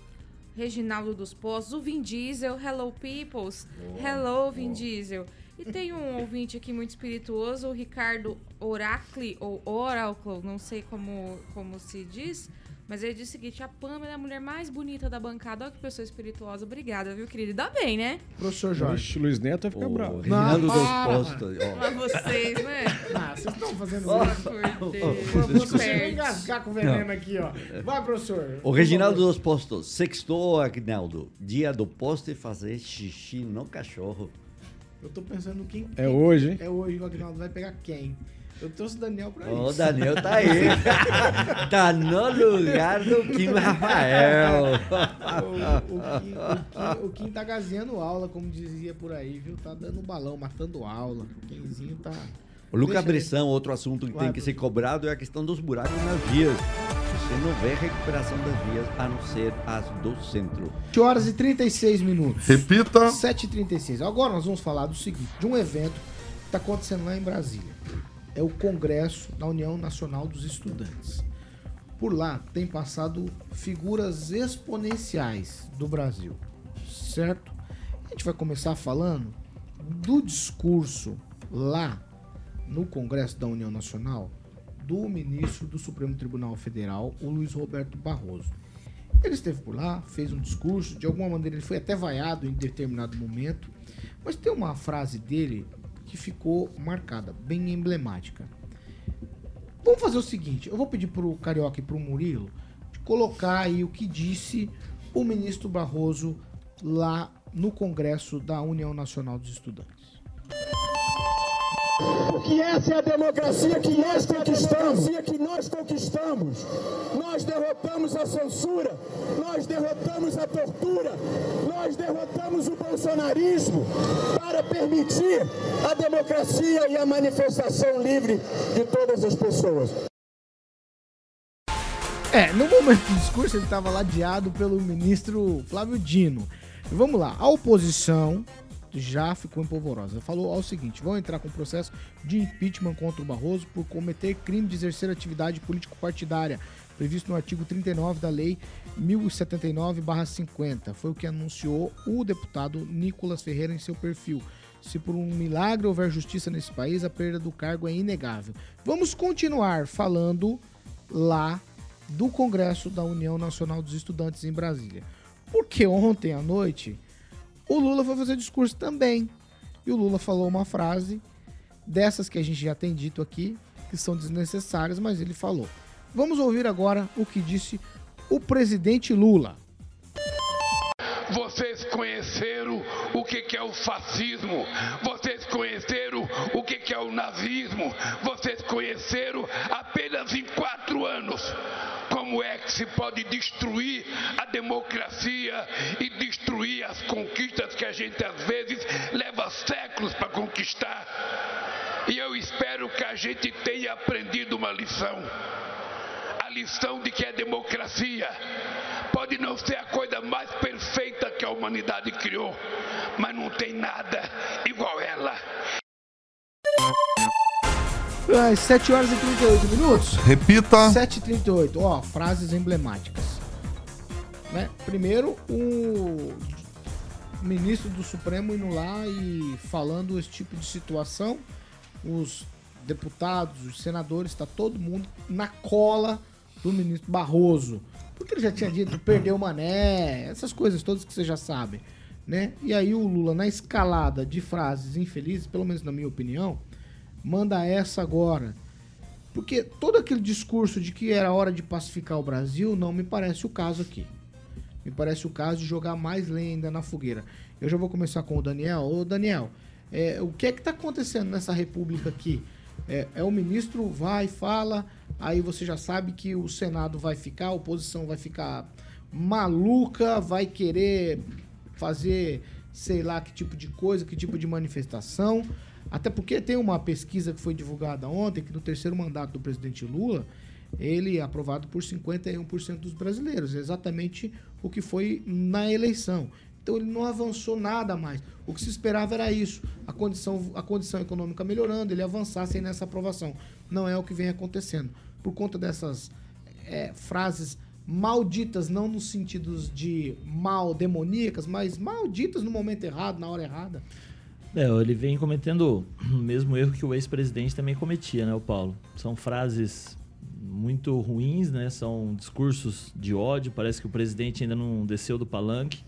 Reginaldo dos Postos, o Vin Diesel, Hello Peoples, Hello Vin Diesel. E tem um ouvinte aqui muito espirituoso, o Ricardo Oracle, ou Oracle, não sei como, como se diz, mas ele diz o seguinte, a Pamela é a mulher mais bonita da bancada. Olha que pessoa espirituosa. Obrigada, viu, querido? Dá bem, né? Professor Jorge. Luiz Neto vai ficar bravo. Reginaldo dos Ah, Postos. ó. Mas vocês, né? Ah, vocês estão fazendo Oh, isso. por Deus. Pra Desculpa. você não engasgar com o veneno aqui, ó. Vai, professor. O Reginaldo dos Postos. Sextou, Agnaldo. Dia do posto e fazer xixi no cachorro. Eu tô pensando quem. É quem- hoje, hein? É hoje, o Agnaldo vai pegar quem? Eu trouxe o Daniel pra Ó, o isso. Daniel tá aí. tá no lugar do Kim Rafael. O, o, Kim, o, Kim, o Kim tá gazeando aula, como dizia por aí, viu? Tá dando balão, matando aula. O Kimzinho tá. O Luca Deixa Bressan, outro assunto que Vai, tem que ser cobrado é a questão dos buracos nas vias. Você não vê recuperação das vias, a não ser as do centro. 7 horas e 36 minutos. Repita. 7h36. Agora nós vamos falar do seguinte: de um evento que está acontecendo lá em Brasília. É o Congresso da União Nacional dos Estudantes. Por lá tem passado figuras exponenciais do Brasil, certo? A gente vai começar falando do discurso lá no Congresso da União Nacional do ministro do Supremo Tribunal Federal, o Luiz Roberto Barroso. Ele esteve por lá, fez um discurso, de alguma maneira ele foi até vaiado em determinado momento, mas tem uma frase dele que ficou marcada, bem emblemática. Vamos fazer o seguinte, eu vou pedir pro Carioca e pro Murilo colocar aí o que disse o ministro Barroso lá no Congresso da União Nacional dos Estudantes. Porque essa é a democracia que nós conquistamos. que nós conquistamos. Nós derrotamos a censura, nós derrotamos a tortura, nós derrotamos o bolsonarismo para permitir a democracia e a manifestação livre de todas as pessoas. É, no momento do discurso ele estava ladeado pelo ministro Flávio Dino. Vamos lá, a oposição já ficou empolvorosa. Falou ao seguinte: vão entrar com processo de impeachment contra o Barroso por cometer crime de exercer atividade político-partidária, previsto no artigo 39 da Lei 1079-50. Foi o que anunciou o deputado Nicolas Ferreira em seu perfil. Se por um milagre houver justiça nesse país, a perda do cargo é inegável. Vamos continuar falando lá do Congresso da União Nacional dos Estudantes em Brasília. Porque ontem à noite o Lula foi fazer discurso também. E o Lula falou uma frase dessas que a gente já tem dito aqui, que são desnecessárias, mas ele falou. Vamos ouvir agora o que disse o presidente Lula. Vocês conheceram o que é o fascismo, vocês conheceram o que é o nazismo, vocês conheceram apenas em quatro anos como é que se pode destruir a democracia e destruir as conquistas que a gente às vezes leva séculos para conquistar. E eu espero que a gente tenha aprendido uma lição. A lição de que a democracia pode não ser a coisa mais perfeita que a humanidade criou, mas não tem nada igual ela. Às 7 horas e 38 minutos. Repita. 7h38. Ó, frases emblemáticas. Né? Primeiro, o ministro do Supremo indo lá e falando esse tipo de situação. Os deputados, os senadores, está todo mundo na cola do ministro Barroso. Porque ele já tinha dito, perdeu o mané, essas coisas todas que vocês já sabem. Né? E aí o Lula, na escalada de frases infelizes, pelo menos na minha opinião, manda essa agora. Porque todo aquele discurso de que era hora de pacificar o Brasil não me parece o caso aqui. Me parece o caso de jogar mais lenha ainda na fogueira. Eu já vou começar com o Daniel. Ô, Daniel, é, o que é que está acontecendo nessa república aqui? É, é o ministro vai, fala, aí você já sabe que o Senado vai ficar, a oposição vai ficar maluca, vai querer fazer sei lá que tipo de coisa, que tipo de manifestação. Até porque tem uma pesquisa que foi divulgada ontem que no terceiro mandato do presidente Lula, ele é aprovado por 51% dos brasileiros, exatamente o que foi na eleição. Então ele não avançou nada mais. O que se esperava era isso, a condição, a condição econômica melhorando, ele avançasse nessa aprovação. Não é o que vem acontecendo. Por conta dessas é, frases malditas, não nos sentidos de mal demoníacas, mas malditas no momento errado, na hora errada. É, ele vem cometendo o mesmo erro que o ex-presidente também cometia, né, o Paulo? São frases muito ruins, né? São discursos de ódio. Parece que o presidente ainda não desceu do palanque.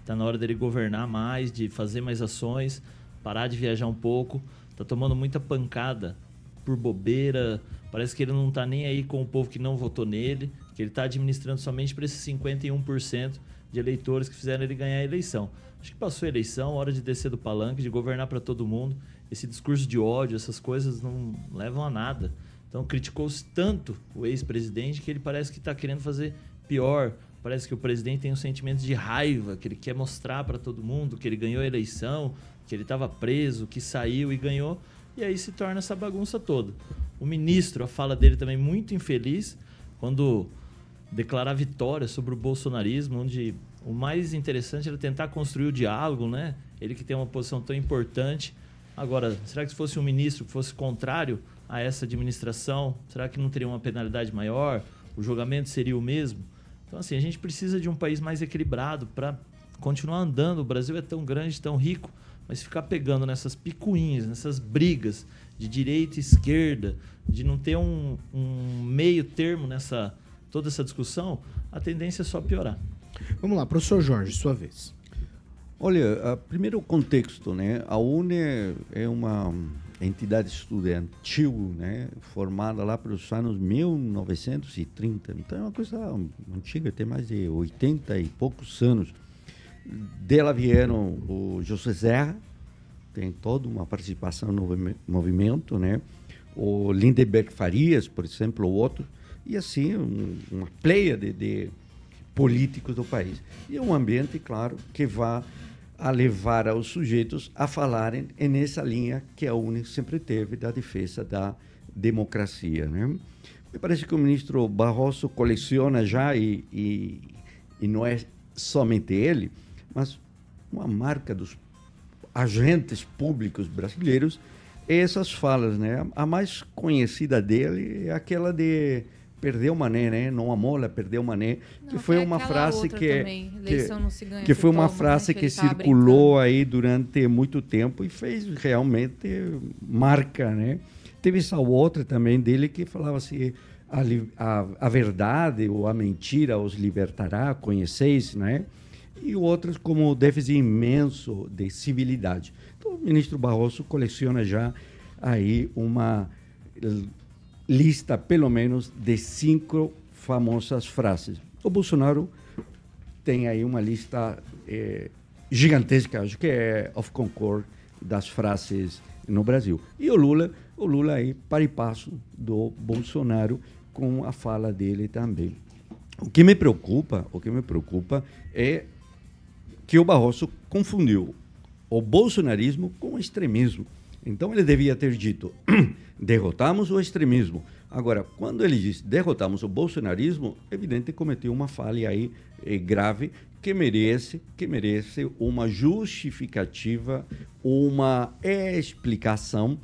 Está na hora dele governar mais, de fazer mais ações, parar de viajar um pouco. Está tomando muita pancada por bobeira. Parece que ele não está nem aí com o povo que não votou nele, que ele está administrando somente para esses 51% de eleitores que fizeram ele ganhar a eleição. Acho que passou a eleição, hora de descer do palanque, de governar para todo mundo. Esse discurso de ódio, essas coisas não levam a nada. Então criticou-se tanto o ex-presidente que ele parece que está querendo fazer pior. Parece que o presidente tem um sentimento de raiva, que ele quer mostrar para todo mundo que ele ganhou a eleição, que ele estava preso, que saiu e ganhou. E aí se torna essa bagunça toda. O ministro, a fala dele também muito infeliz, quando declarar vitória sobre o bolsonarismo, onde o mais interessante era tentar construir o diálogo, né? Ele que tem uma posição tão importante. Agora, será que se fosse um ministro que fosse contrário a essa administração, será que não teria uma penalidade maior? O julgamento seria o mesmo? Então, assim, a gente precisa de um país mais equilibrado para continuar andando. O Brasil é tão grande, tão rico, mas ficar pegando nessas picuinhas, nessas brigas de direita e esquerda, de não ter um, um meio termo nessa toda essa discussão, a tendência é só piorar. Vamos lá, professor Jorge, sua vez. Olha, primeiro o contexto, né? A UNE é uma entidade estudantil, né? Formada lá pelos anos 1930. Então é uma coisa antiga, tem mais de 80 e poucos anos. Dela vieram o José Serra, tem toda uma participação no movimento, né? O Lindeberg Farias, por exemplo, o outro e assim um, uma pleia de, de, políticos do país. E um ambiente, claro, que vá a levar os sujeitos a falarem nessa linha que a UNE sempre teve da defesa da democracia. Né? Me parece que o ministro Barroso coleciona já, e, e, e não é somente ele, mas uma marca dos agentes públicos brasileiros é essas falas. Né? A mais conhecida dele é aquela de perdeu o mané, né? Não amola, perdeu o mané. Não, que foi uma frase que que, que foi uma frase que, que circulou aí durante muito tempo e fez realmente marca, né? Teve essa outra também dele que falava assim a, a, a verdade ou a mentira os libertará, conheceis, né? E outras como o déficit imenso de civilidade. Então, o ministro Barroso coleciona já aí uma lista, pelo menos, de cinco famosas frases. O Bolsonaro tem aí uma lista é, gigantesca, acho que é of concord das frases no Brasil. E o Lula, o Lula aí para e passo do Bolsonaro com a fala dele também. O que me preocupa, o que me preocupa é que o Barroso confundiu o bolsonarismo com o extremismo. Então ele devia ter dito: derrotamos o extremismo. Agora, quando ele diz derrotamos o bolsonarismo, evidente cometeu uma falha aí eh, grave que merece, que merece uma justificativa, uma explicação.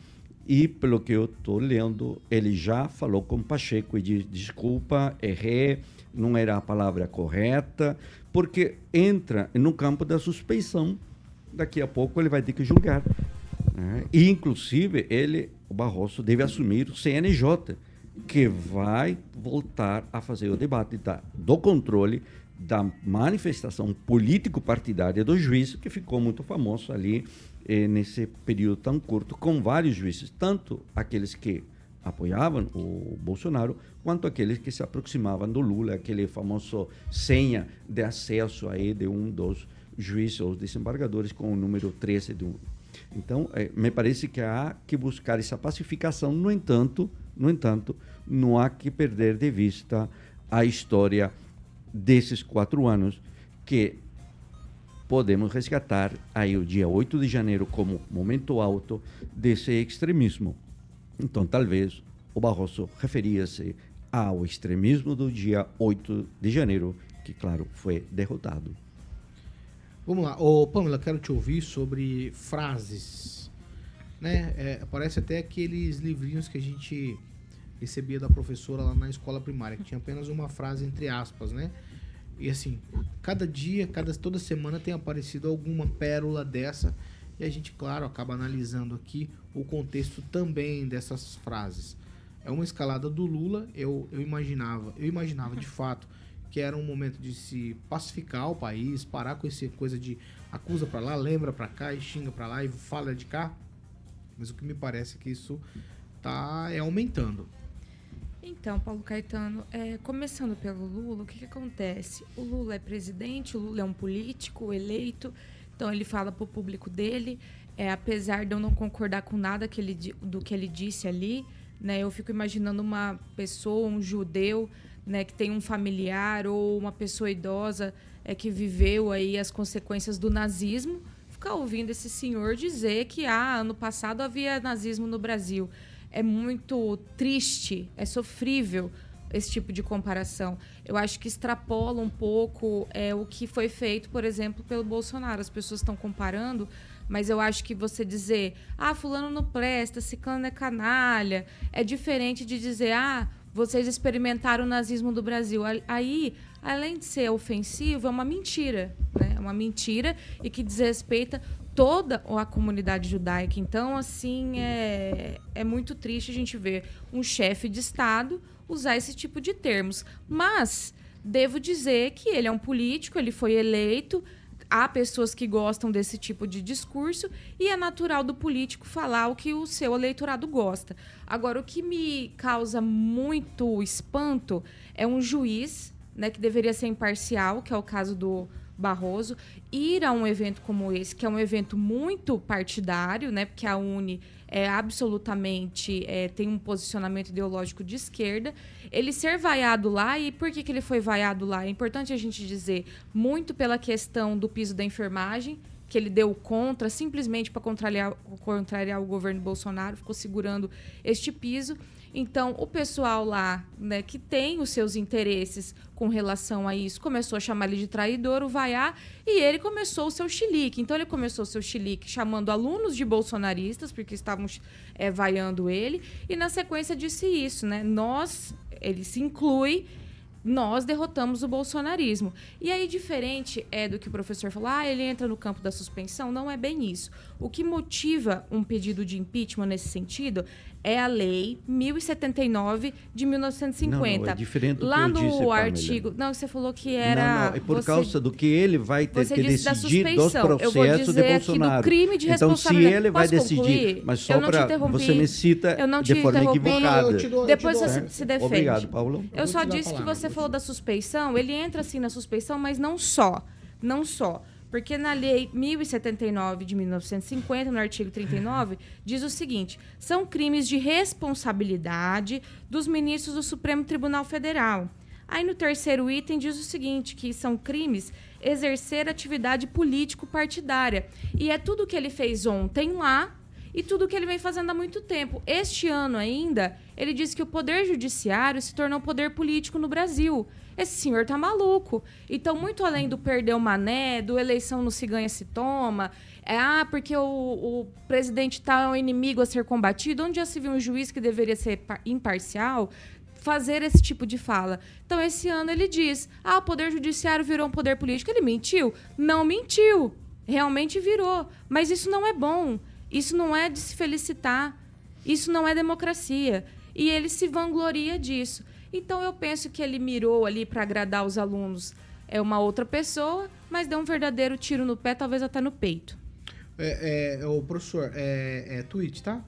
E pelo que eu estou lendo, ele já falou com Pacheco e disse: desculpa, errei, não era a palavra correta, porque entra no campo da suspeição. Daqui a pouco ele vai ter que julgar. Né? E, inclusive, ele, o Barroso, deve assumir o CNJ, que vai voltar a fazer o debate da, do controle da manifestação político-partidária do juiz, que ficou muito famoso ali eh, nesse período tão curto, com vários juízes, tanto aqueles que apoiavam o Bolsonaro, quanto aqueles que se aproximavam do Lula, aquele famoso senha de acesso aí de um dos juízes ou desembargadores com o número 13 do, então, é, me parece que há que buscar essa pacificação. No entanto, no entanto, não há que perder de vista a história desses quatro anos que podemos resgatar aí o dia 8 de janeiro como momento alto desse extremismo. Então, talvez o Barroso referia-se ao extremismo do dia 8 de janeiro, que, claro, foi derrotado. Vamos lá. Ô, Pamela, quero te ouvir sobre frases. Né? É, parece até aqueles livrinhos que a gente recebia da professora lá na escola primária, que tinha apenas uma frase entre aspas, né? E assim, cada dia, cada, toda semana tem aparecido alguma pérola dessa. E a gente, claro, acaba analisando aqui o contexto também dessas frases. É uma escalada do Lula, eu, eu imaginava, eu imaginava de fato que era um momento de se pacificar o país, parar com essa coisa de acusa para lá, lembra para cá e xinga para lá e fala de cá. Mas o que me parece é que isso tá é aumentando. Então, Paulo Caetano, é, começando pelo Lula, o que, que acontece? O Lula é presidente, o Lula é um político eleito, então ele fala para o público dele, é, apesar de eu não concordar com nada que ele, do que ele disse ali, né, eu fico imaginando uma pessoa, um judeu, né, que tem um familiar ou uma pessoa idosa é, que viveu aí as consequências do nazismo, ficar ouvindo esse senhor dizer que ah, ano passado havia nazismo no Brasil. É muito triste, é sofrível esse tipo de comparação. Eu acho que extrapola um pouco é, o que foi feito, por exemplo, pelo Bolsonaro. As pessoas estão comparando, mas eu acho que você dizer, ah, fulano não presta, ciclano é canalha, é diferente de dizer, ah, vocês experimentaram o nazismo do Brasil. Aí, além de ser ofensivo, é uma mentira. Né? É uma mentira e que desrespeita toda a comunidade judaica. Então, assim, é, é muito triste a gente ver um chefe de Estado usar esse tipo de termos. Mas devo dizer que ele é um político, ele foi eleito há pessoas que gostam desse tipo de discurso e é natural do político falar o que o seu eleitorado gosta. Agora, o que me causa muito espanto é um juiz, né, que deveria ser imparcial, que é o caso do Barroso, ir a um evento como esse, que é um evento muito partidário, né, porque a Uni é absolutamente é, tem um posicionamento ideológico de esquerda, ele ser vaiado lá, e por que, que ele foi vaiado lá? É importante a gente dizer, muito pela questão do piso da enfermagem, que ele deu contra, simplesmente para contrariar, contrariar o governo Bolsonaro, ficou segurando este piso. Então, o pessoal lá, né, que tem os seus interesses com relação a isso, começou a chamar ele de traidor, o vaiar, e ele começou o seu chilique. Então, ele começou o seu chilique chamando alunos de bolsonaristas, porque estavam é, vaiando ele, e na sequência disse isso, né? Nós, ele se inclui nós derrotamos o bolsonarismo. E aí, diferente é do que o professor falou, ah, ele entra no campo da suspensão, não é bem isso. O que motiva um pedido de impeachment nesse sentido é a lei 1079 de 1950. Não, não, é diferente do Lá que eu no disse, artigo, Pamela. não, você falou que era Não, não, é por você, causa do que ele vai ter que decidir dos eu vou processos dizer de Bolsonaro. Aqui do crime de então, se ele vai decidir, concluir? mas só Eu não te para você me cita Eu não te de forma interrompi. equivocada. Eu te dou- Depois eu te você se defende. Obrigado, Paulo. Eu só dar a disse que você falou da suspeição, ele entra assim na suspeição, mas não só. Não só. Porque na lei 1079 de 1950, no artigo 39, diz o seguinte: são crimes de responsabilidade dos ministros do Supremo Tribunal Federal. Aí no terceiro item diz o seguinte, que são crimes exercer atividade político-partidária. E é tudo que ele fez ontem lá e tudo que ele vem fazendo há muito tempo. Este ano ainda, ele disse que o poder judiciário se tornou poder político no Brasil. Esse senhor tá maluco. Então, muito além do perder o mané, do eleição não se ganha, se toma, é ah, porque o, o presidente tá um inimigo a ser combatido, onde já se viu um juiz que deveria ser par- imparcial fazer esse tipo de fala. Então, esse ano ele diz: ah, o poder judiciário virou um poder político. Ele mentiu? Não mentiu. Realmente virou. Mas isso não é bom. Isso não é de se felicitar. Isso não é democracia. E ele se vangloria disso. Então eu penso que ele mirou ali para agradar os alunos é uma outra pessoa, mas deu um verdadeiro tiro no pé, talvez até no peito. É, é, o professor, é, é tweet, tá?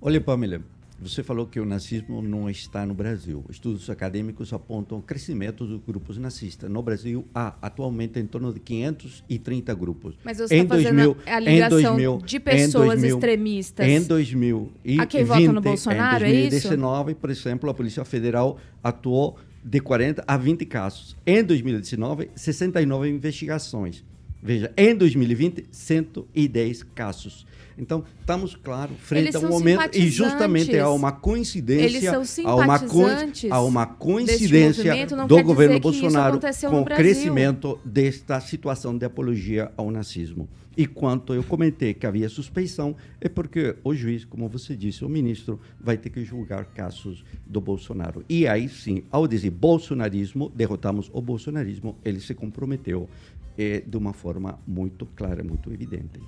Olha, Pamela, você falou que o nazismo não está no Brasil. Estudos acadêmicos apontam o crescimento dos grupos nazistas. No Brasil, há atualmente em torno de 530 grupos. Mas você está fazendo a ligação de pessoas extremistas. Em 2020, A quem vota no Bolsonaro, é em isso? 2019, por exemplo, a Polícia Federal atuou de 40 a 20 casos. Em 2019, 69 investigações. Veja, em 2020, 110 casos. Então, estamos, claro, frente a um momento e justamente há uma coincidência, Eles são há uma, coi- simpatizantes há uma deste coincidência do governo Bolsonaro com o crescimento desta situação de apologia ao nazismo. E quanto eu comentei que havia suspeição, é porque o juiz, como você disse, o ministro vai ter que julgar casos do Bolsonaro. E aí sim, ao dizer bolsonarismo, derrotamos o bolsonarismo, ele se comprometeu eh, de uma forma muito clara, muito evidente.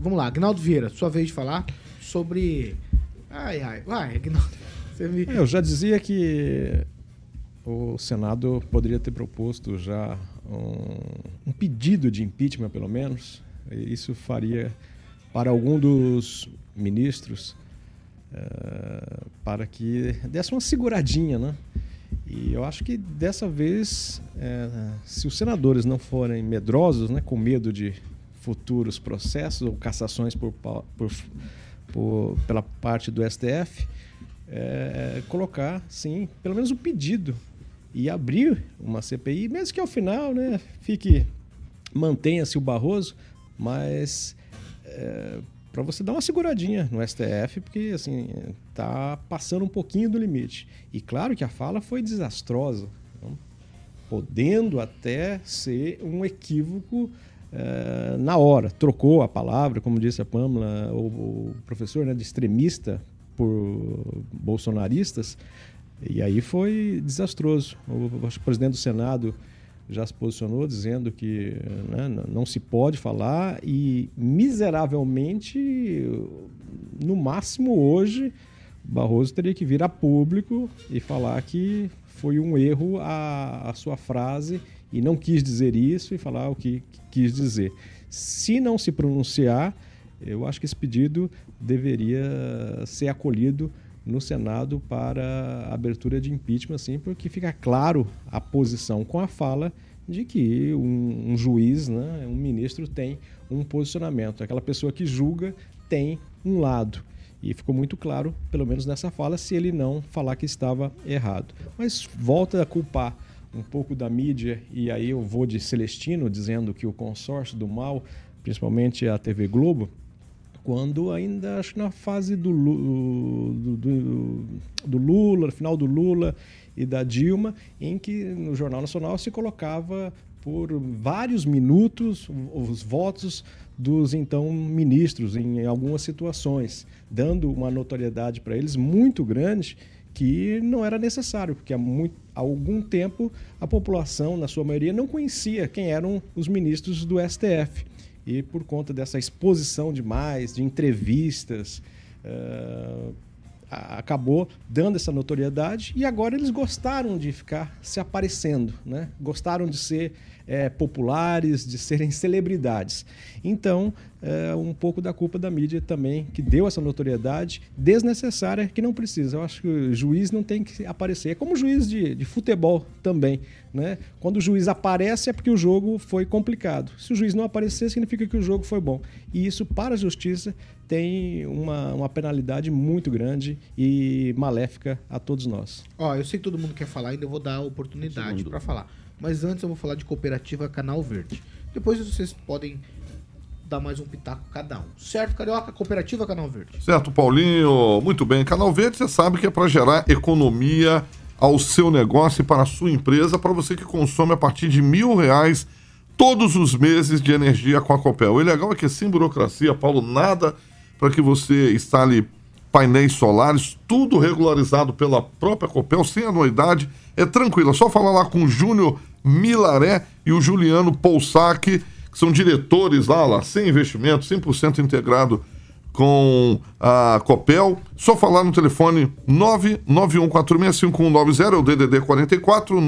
Vamos lá, Agnaldo Vieira, sua vez de falar sobre. Ai, ai, vai, Agnaldo. Me... É, Eu já dizia que o Senado poderia ter proposto já um, um pedido de impeachment, pelo menos. Isso faria para algum dos ministros eh, para que desse uma seguradinha, né? E eu acho que dessa vez, eh, se os senadores não forem medrosos, né, com medo de futuros processos ou cassações por, por- por- pela parte do STF, é, colocar, sim, pelo menos um pedido e abrir uma CPI, mesmo que ao final né, fique, mantenha-se o Barroso, mas para você dar uma seguradinha no STF, porque assim tá passando um pouquinho do limite. E claro que a fala foi desastrosa, podendo até ser um equívoco eh, na hora. Trocou a palavra, como disse a Pamela, o, o professor né, de extremista por bolsonaristas, e aí foi desastroso. O, o presidente do Senado já se posicionou dizendo que né, não se pode falar e miseravelmente, no máximo hoje, Barroso teria que vir a público e falar que foi um erro a, a sua frase e não quis dizer isso e falar o que quis dizer. Se não se pronunciar, eu acho que esse pedido deveria ser acolhido no Senado para abertura de impeachment, assim, porque fica claro a posição com a fala de que um, um juiz, né, um ministro tem um posicionamento. Aquela pessoa que julga tem um lado. E ficou muito claro, pelo menos nessa fala, se ele não falar que estava errado. Mas volta a culpar um pouco da mídia, e aí eu vou de Celestino dizendo que o consórcio do mal, principalmente a TV Globo, quando ainda acho na fase do, do, do, do Lula, final do Lula e da Dilma, em que no Jornal Nacional se colocava por vários minutos os votos dos então ministros em algumas situações, dando uma notoriedade para eles muito grande que não era necessário, porque há, muito, há algum tempo a população, na sua maioria, não conhecia quem eram os ministros do STF. E por conta dessa exposição demais, de entrevistas, a- acabou dando essa notoriedade e agora eles gostaram de ficar se aparecendo, né? gostaram de ser eh, populares, de serem celebridades. Então, é um pouco da culpa da mídia também, que deu essa notoriedade desnecessária que não precisa. Eu acho que o juiz não tem que aparecer. É como o juiz de, de futebol também. Né? Quando o juiz aparece é porque o jogo foi complicado. Se o juiz não aparecer, significa que o jogo foi bom. E isso, para a justiça, tem uma, uma penalidade muito grande e maléfica a todos nós. Ó, eu sei que todo mundo quer falar, ainda eu vou dar a oportunidade para falar. Mas antes eu vou falar de cooperativa Canal Verde. Depois vocês podem dar mais um pitaco cada um. Certo, Carioca? Cooperativa Canal Verde. Certo, Paulinho. Muito bem. Canal Verde, você sabe que é para gerar economia ao seu negócio e para a sua empresa, para você que consome a partir de mil reais todos os meses de energia com a Copel. O legal é que sem burocracia, Paulo, nada para que você instale painéis solares, tudo regularizado pela própria Copel, sem anuidade. É tranquilo, é só falar lá com o Júnior Milaré e o Juliano Poussac, que são diretores lá, lá sem investimento, 100% integrado com a Copel. Só falar no telefone 991465190, é o DDD 44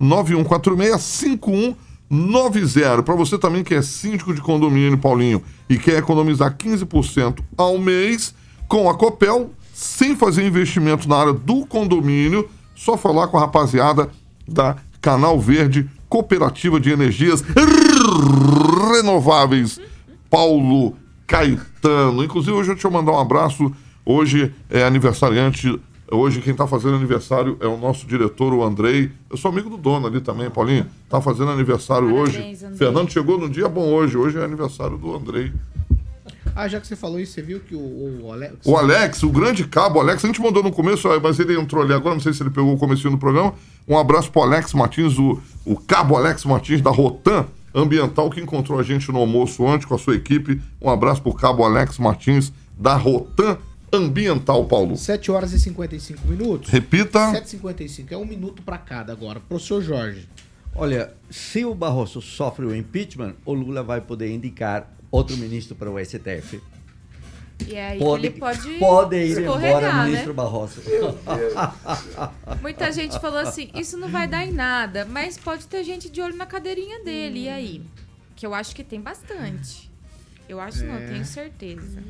991465190. Para você também que é síndico de condomínio, Paulinho, e quer economizar 15% ao mês com a Copel, sem fazer investimento na área do condomínio, só falar com a rapaziada da Canal Verde Cooperativa de Energias Renováveis, Paulo Caetano. Inclusive, hoje eu mandar um abraço. Hoje é aniversariante Hoje quem está fazendo aniversário é o nosso diretor, o Andrei. Eu sou amigo do dono ali também, Paulinho. Está fazendo aniversário Parabéns, hoje. Andrei. Fernando chegou num dia bom hoje. Hoje é aniversário do Andrei. Ah, já que você falou isso, você viu que o, o Alex. O Alex, o grande cabo, o Alex, a gente mandou no começo, mas ele entrou ali agora, não sei se ele pegou o comecinho do programa. Um abraço pro Alex Martins, o, o cabo Alex Martins da Rotan Ambiental, que encontrou a gente no almoço ontem com a sua equipe. Um abraço pro cabo Alex Martins da Rotan Ambiental, Paulo. 7 horas e 55 minutos. Repita. 7h55, é um minuto pra cada agora. Professor Jorge. Olha, se o Barroso sofre o impeachment, o Lula vai poder indicar outro ministro para o STF. E aí Pode, ele pode, pode ir embora, né? ministro Barroso. Muita gente falou assim, isso não vai dar em nada, mas pode ter gente de olho na cadeirinha dele, e aí? Que eu acho que tem bastante. Eu acho não, É. tenho certeza.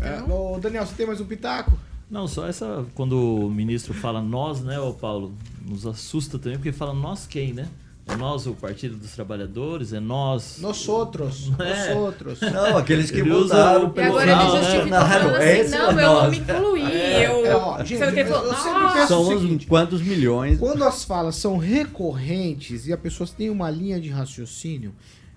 É, ô, Daniel, você tem mais um pitaco? Não, só essa. Quando o ministro fala nós, né, ô Paulo, nos assusta também, porque fala nós quem, né? É nós o Partido dos Trabalhadores, é nós. Nós outros. É. Nós outros. Não, aqueles que Ele E pelo agora ele Não, né? justificou Não, falando assim, não, é eu vou me incluir. É, eu... é, ó, gente, ele eu- eu penso- São o seguinte, quantos milhões? Quando as falas são recorrentes e a pessoa tem uma linha de raciocínio,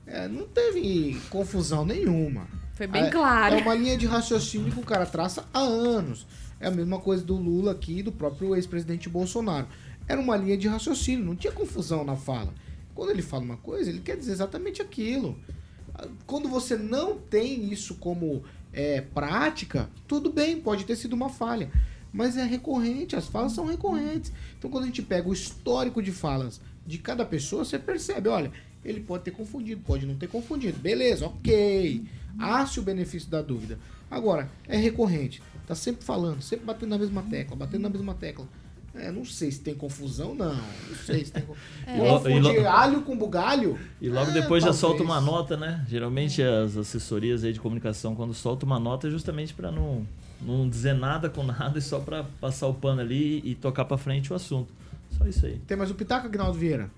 é, não teve confusão nenhuma. Foi bem É- claro. É uma linha de raciocínio que o cara traça há anos. É a mesma coisa do Lula aqui, do próprio ex-presidente Bolsonaro. Era uma linha de raciocínio, não tinha confusão na fala. Quando ele fala uma coisa, ele quer dizer exatamente aquilo. Quando você não tem isso como é, prática, tudo bem, pode ter sido uma falha. Mas é recorrente, as falas são recorrentes. Então quando a gente pega o histórico de falas de cada pessoa, você percebe, olha, ele pode ter confundido, pode não ter confundido. Beleza, ok. Há-se o benefício da dúvida. Agora, é recorrente. Tá sempre falando, sempre batendo na mesma tecla, batendo na mesma tecla. É, não sei se tem confusão, não. Não sei se tem confusão. É. Confundir alho com bugalho? E logo É, depois já talvez. solta uma nota, né? Geralmente as assessorias aí de comunicação, quando solta uma nota, é justamente para não, não dizer nada com nada e só para passar o pano ali e tocar para frente o assunto. Só isso aí. Tem mais um pitaco, Agnaldo Vieira?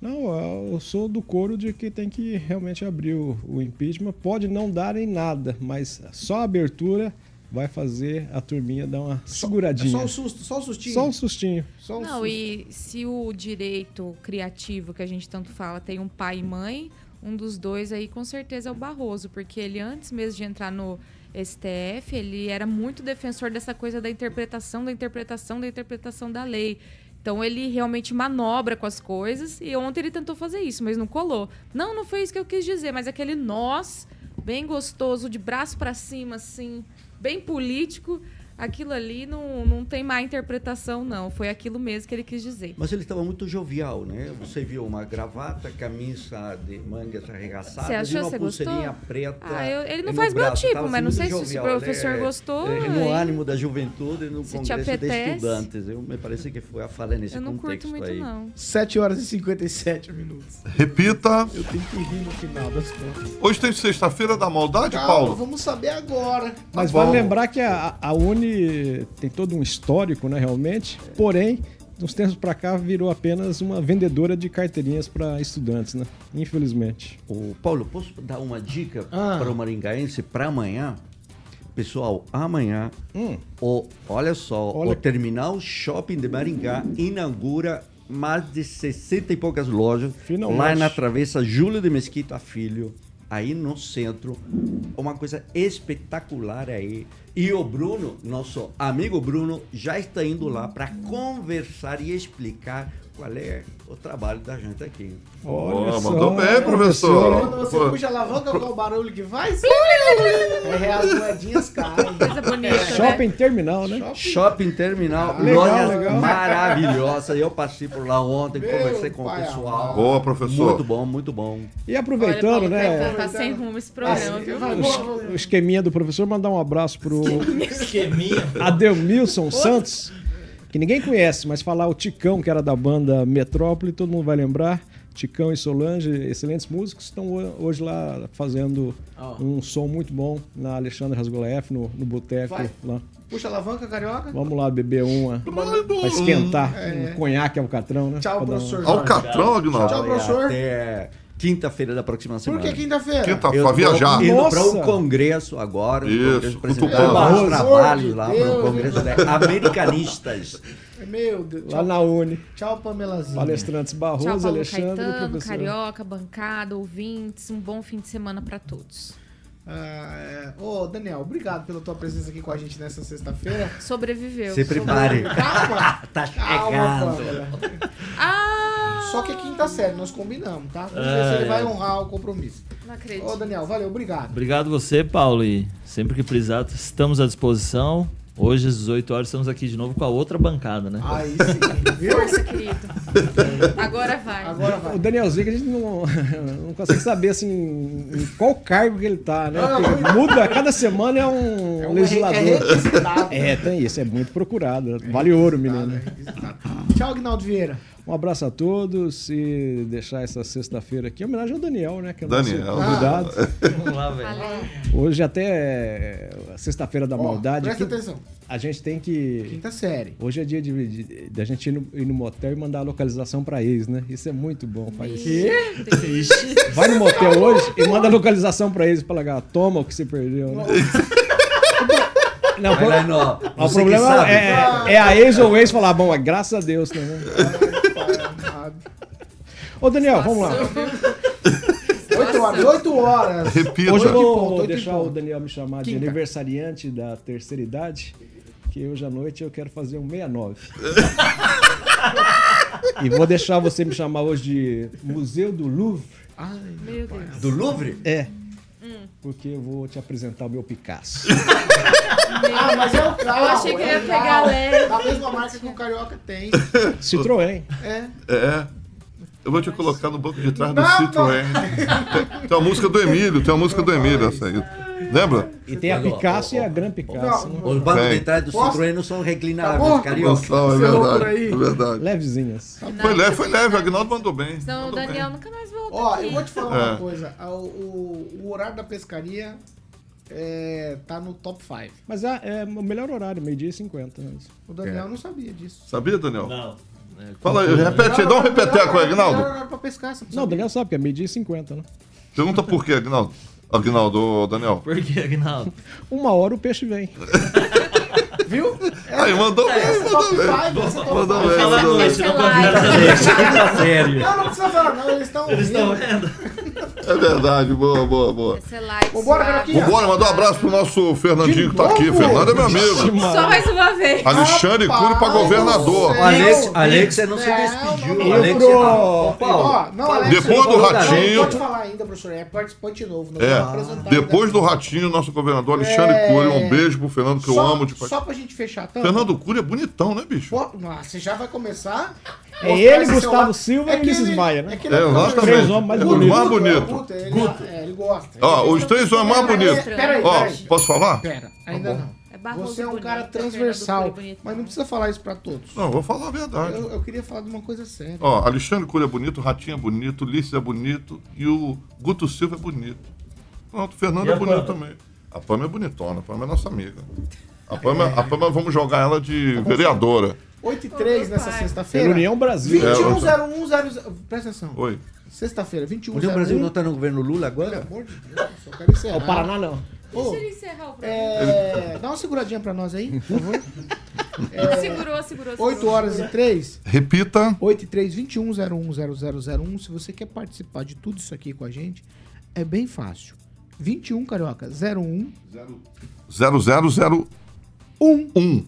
Não, eu sou do coro de que tem que realmente abrir o, o impeachment. Pode não dar em nada, mas só a abertura vai fazer a turminha dar uma É seguradinha. só um susto, só um sustinho. Só um sustinho. Só um Não, susto. e se o direito criativo que a gente tanto fala tem um pai e mãe, um dos dois aí com certeza é o Barroso, porque ele antes mesmo de entrar no STF, ele era muito defensor dessa coisa da interpretação, da interpretação, da interpretação da lei. Então ele realmente manobra com as coisas e ontem ele tentou fazer isso, mas não colou. Não, não foi isso que eu quis dizer, mas aquele nós bem gostoso, de braço pra cima, assim, bem político, aquilo ali não, não tem má interpretação, não. Foi aquilo mesmo que ele quis dizer. Mas ele estava muito jovial, né? Você viu uma gravata, camisa de mangas arregaçadas Você achou? e uma Você pulseirinha gostou? preta. Ah, eu- ele não no faz meu braço. tipo, Tava mas não sei se o jovial, professor né? gostou, É, aí- no ânimo da juventude, no Se congresso de estudantes. Eu, me parece que foi a falha nesse Eu não contexto curto muito, aí. não. 7 horas e 57 minutos. Repita. Eu tenho que rir no final das contas. Hoje tem sexta-feira da maldade, Calma, Paulo? vamos saber agora. Mas Tá vale lembrar que a, a Uni tem todo um histórico, né, realmente. Porém, uns tempos para cá virou apenas uma vendedora de carteirinhas para estudantes, né? Infelizmente. O Paulo, posso dar uma dica Ah. para o maringaense para amanhã? Pessoal, amanhã, Hum. o, olha só, Olha- o Terminal Shopping de Maringá inaugura mais de 60 e poucas lojas Finalmente. lá na Travessa Júlio de Mesquita Filho, aí no centro. Uma coisa espetacular aí. E o Bruno, nosso amigo Bruno, já está indo lá para conversar e explicar qual é o trabalho da gente aqui. Ó, mandou bem, professor. Quando você Pô, puxa a alavanca, qual o barulho que faz? É, as moedinhas caem. Coisa bonita, né? Shopping Terminal, né? Shopping Terminal, Ah, legal, lojas legal. maravilhosas. Eu passei por lá ontem, Meu conversei com o pessoal. Boa, professor. Muito bom, muito bom. E aproveitando, Olha, Paulo, né? Tá sem rumo esse programa, viu? Es- boa. o esqueminha do professor, mandar um abraço pro Esqueminha. Adelmilson Santos, que ninguém conhece, mas falar o Ticão, que era da banda Metrópole, todo mundo vai lembrar. Ticão e Solange, excelentes músicos, estão ho- hoje lá fazendo Ó. um som muito bom na Alexandre Rasgola F, no, no boteco lá. Puxa a alavanca, carioca. Vamos lá beber uma pra esquentar É. um conhaque alcatrão, né? Tchau, Pra um- professor Jorge. Alcatrão, Agnaldo? Tchau, professor. Até Quinta-feira da próxima semana. que quinta-feira? Quinta, pra viajar. Indo para o congresso agora. Isso, o congresso apresentar cutucando. vários trabalhos lá para o Deus, congresso de americanistas. Meu Deus. Lá na Uni. Tchau, Pamelazinha. Palestrantes Barroso, Tchau, Paulo Alexandre Caetano. Carioca, bancada, ouvintes. Um bom fim de semana pra todos. Ah, é. Ô, Daniel, obrigado pela tua presença aqui com a gente nessa sexta-feira. Sobreviveu. Se prepare. Calma. Tá chegando. Ah! Só que é quinta série, nós combinamos, tá? Vamos ver se ele é. vai honrar o compromisso. Não acredito. Ô, Daniel, valeu, obrigado. Obrigado você, Paulo. E sempre que precisar, estamos à disposição. Hoje, às 18 horas, estamos aqui de novo com a outra bancada, né? Aí sim, viu? Força, querido. Agora vai. Agora vai. O Danielzinho, que a gente não, não consegue saber assim, em qual cargo que ele tá, né? Porque muda, a cada semana é um É um legislador. é. É, tem isso, é muito procurado. Vale ouro, menino. Tchau, Agnaldo Vieira. Um abraço a todos e deixar essa sexta-feira aqui em homenagem ao Daniel, né? Que é o nosso Daniel. convidado. Vamos lá, velho. Hoje até é sexta-feira da Ó, maldade. presta que atenção. A gente tem que. Quinta série. Hoje é dia de, de, de a gente ir no, ir no motel e mandar a localização pra ex, né? Isso é muito bom. Faz? Ixi. Vai no motel hoje e manda a localização pra eles pra largar. Toma o que você perdeu, né? Não, Vai pro- lá, nó. o que problema sabe. é, é a ex ou o ex falar, bom, é graças a Deus, né? Ô, Daniel, vamos lá. 8 horas, 8 horas. Repita. Hoje eu vou ponto, deixar o Daniel me chamar de Quinta. aniversariante da terceira idade, que hoje à noite eu quero fazer um 69. e vou deixar você me chamar hoje de Museu do Louvre. Ai, Meu Deus. Do Louvre? É. Hum. Porque eu vou te apresentar o meu Picasso. Ah, mas é o carro. Eu achei que é ia o pegar leve. Da mesma marca que o Carioca tem. Citroën. É. É. Eu vou te colocar no banco de trás do Não, Citroën. Tem, tem uma música do Emílio, tem uma música do Emílio essa aí. Lembra? E tem a Picasso e a Gran Picasso. né? Os bancos de trás do? Citroën não são reclináveis, Acabou? carioca. Não, é verdade. É verdade. Levezinhas. Foi leve, foi leve. O Agnaldo mandou bem. Senão o. Daniel nunca mais volta Ó, aqui. eu vou te falar uma É. coisa. O, o- o horário da pescaria é, tá no top 5. Mas é, é o melhor horário, meio-dia e 50. né? O Daniel não sabia disso. Sabia, Daniel? Não. Fala aí, repete aí, dá um repeteco aí, Melhor Agnaldo. horário pra pescar, você Não, o? Daniel sabe que é meio-dia e 50, né? Pergunta por quê, Agnaldo. Agnaldo, Daniel. Por que, Agnaldo? Uma hora o peixe vem. Viu? Aí, mandou bem, é top mandou bem. 5, esse é top Mandou bem, mandou bem. não. Não, precisa falar, não. Eles estão Eles estão vendo? É verdade, boa, boa, boa. É Vambora, suave. Carioquinha. Vambora, mandar um abraço pro nosso Fernandinho que tá aqui. Fernando é meu amigo. Só mais uma vez. Alexandre Cury pra do governador. Alex, Alex, você não se despediu. Alex, tá- Depois do Ratinho. pode falar ainda, professor. É participante novo. É, depois do Ratinho, nosso governador Alexandre É. Cury. Um beijo pro Fernando que eu amo de paixão. Gente fechar tampa. Fernando Cury é bonitão, né, bicho? Pô, você já vai começar? É ele, Gustavo. Silva e que Ulisses ele- Maia, né? É, que ele É, é exatamente. Três homens mais Os bonitos. mais Guto, bonito. Guto, ele, é, ele gosta. Ó, Ele- os três homens mais bonitos. Peraí, Ó, peraí. posso falar? Pera, ainda não. É Você é um cara é transversal, mas não precisa falar isso pra todos. Não, vou falar a verdade. Eu, eu queria falar de uma coisa séria. Ó, Alexandre Cury é bonito, Ratinho é bonito, Ulisses é bonito e o Guto Silva é bonito. Pronto, o Fernando E é bonito também. A Pama é bonitona, a Pama é nossa amiga. A Pama, a Pama vamos jogar ela de vereadora. 8 e 3 nessa sexta-feira. Brasil. 210100. Presta atenção. Oi. Sexta-feira, 2101. Onde o Brasil não tá no governo Lula Pelo agora? amor de Deus, eu quero encerrar. O Paraná não. Deixa ele encerrar o programa. é, dá uma seguradinha pra nós aí, por favor. Segurou, segurou, segurou. 8 horas e 3. Repita. 8 e 3, 21010001. Se você quer participar de tudo isso aqui com a gente, é bem fácil. 21, Carioca, 01 0001. 1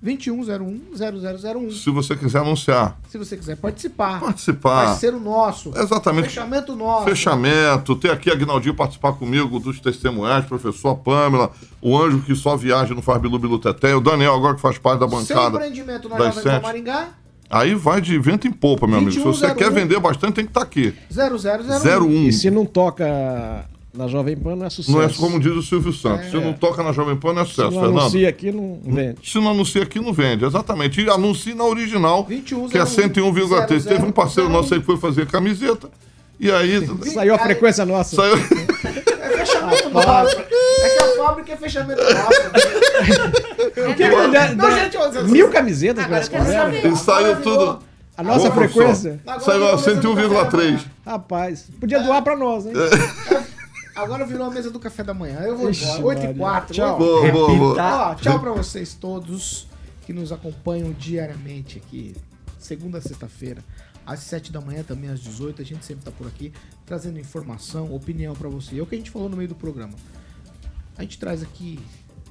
2101 0001. Se você quiser anunciar. Se você quiser participar. Participar. Parceiro nosso. Exatamente. Fechamento nosso. Fechamento. Tem aqui a Agnaldinho participar comigo dos testemunhais, professor Pamela, o anjo que só viaja no faz bilu bilu teté, o Daniel agora que faz parte da Seu bancada. empreendimento na das Jovem Pan. Maringá, Aí vai de vento em polpa, meu amigo. Se você 2101. quer vender bastante, tem que estar aqui. 0001. 01. E se não toca na Jovem Pan, não é sucesso. Não é como diz o Silvio Santos. É. Se não toca na Jovem Pan, não é Se sucesso, não Fernando. anuncia aqui, não vende. Se não anuncia aqui, não vende. Exatamente. E anuncie na original, 21, que é 101,3. Teve um parceiro nosso aí que foi fazer camiseta. E aí. Saiu a frequência nossa. Saiu. É fechamento nosso. É que a fábrica é fechamento nosso. O que- não, gente, ó, Mil camisetas saber. galera. E saiu tudo. A nossa Ô, frequência? Saiu a 101,3. Rapaz, podia doar pra nós, hein? Agora virou a mesa do café da manhã. Eu vou embora. 8 e Maria. 4. Tchau. Boa, boa, boa. Ó, tchau pra vocês todos que nos acompanham diariamente aqui. Segunda a sexta-feira. Às 7 da manhã, também às 18. A gente sempre tá por aqui trazendo informação, opinião pra você. É o que a gente falou no meio do programa. A gente traz aqui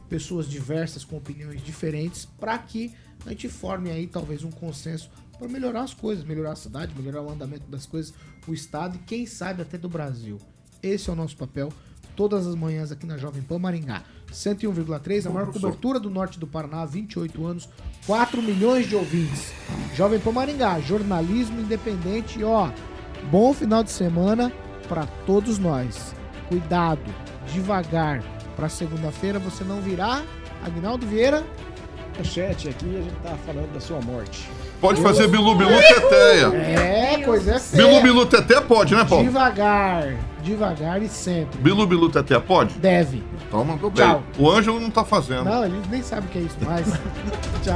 pessoas diversas com opiniões diferentes para que a gente forme aí talvez um consenso para melhorar as coisas, melhorar a cidade, melhorar o andamento das coisas, o estado e quem sabe até do Brasil. Esse é o nosso papel todas as manhãs aqui na Jovem Pan Maringá. 101,3, a maior cobertura do norte do Paraná, 28 anos, 4 milhões de ouvintes. Jovem Pan Maringá, jornalismo independente e ó, bom final de semana para todos nós. Cuidado, devagar, para segunda-feira você não virar. Agnaldo Vieira. Manchete aqui, a gente tá falando da sua morte. Pode fazer bilu bilu teteia. É, coisa é séria. Bilu bilu teteia pode, né, Paulo? Devagar, devagar e sempre. Bilu bilu teteia pode? Deve. Então mandou bem. Tchau. O Ângelo não tá fazendo. Não, ele nem sabe o que é isso mais. Tchau.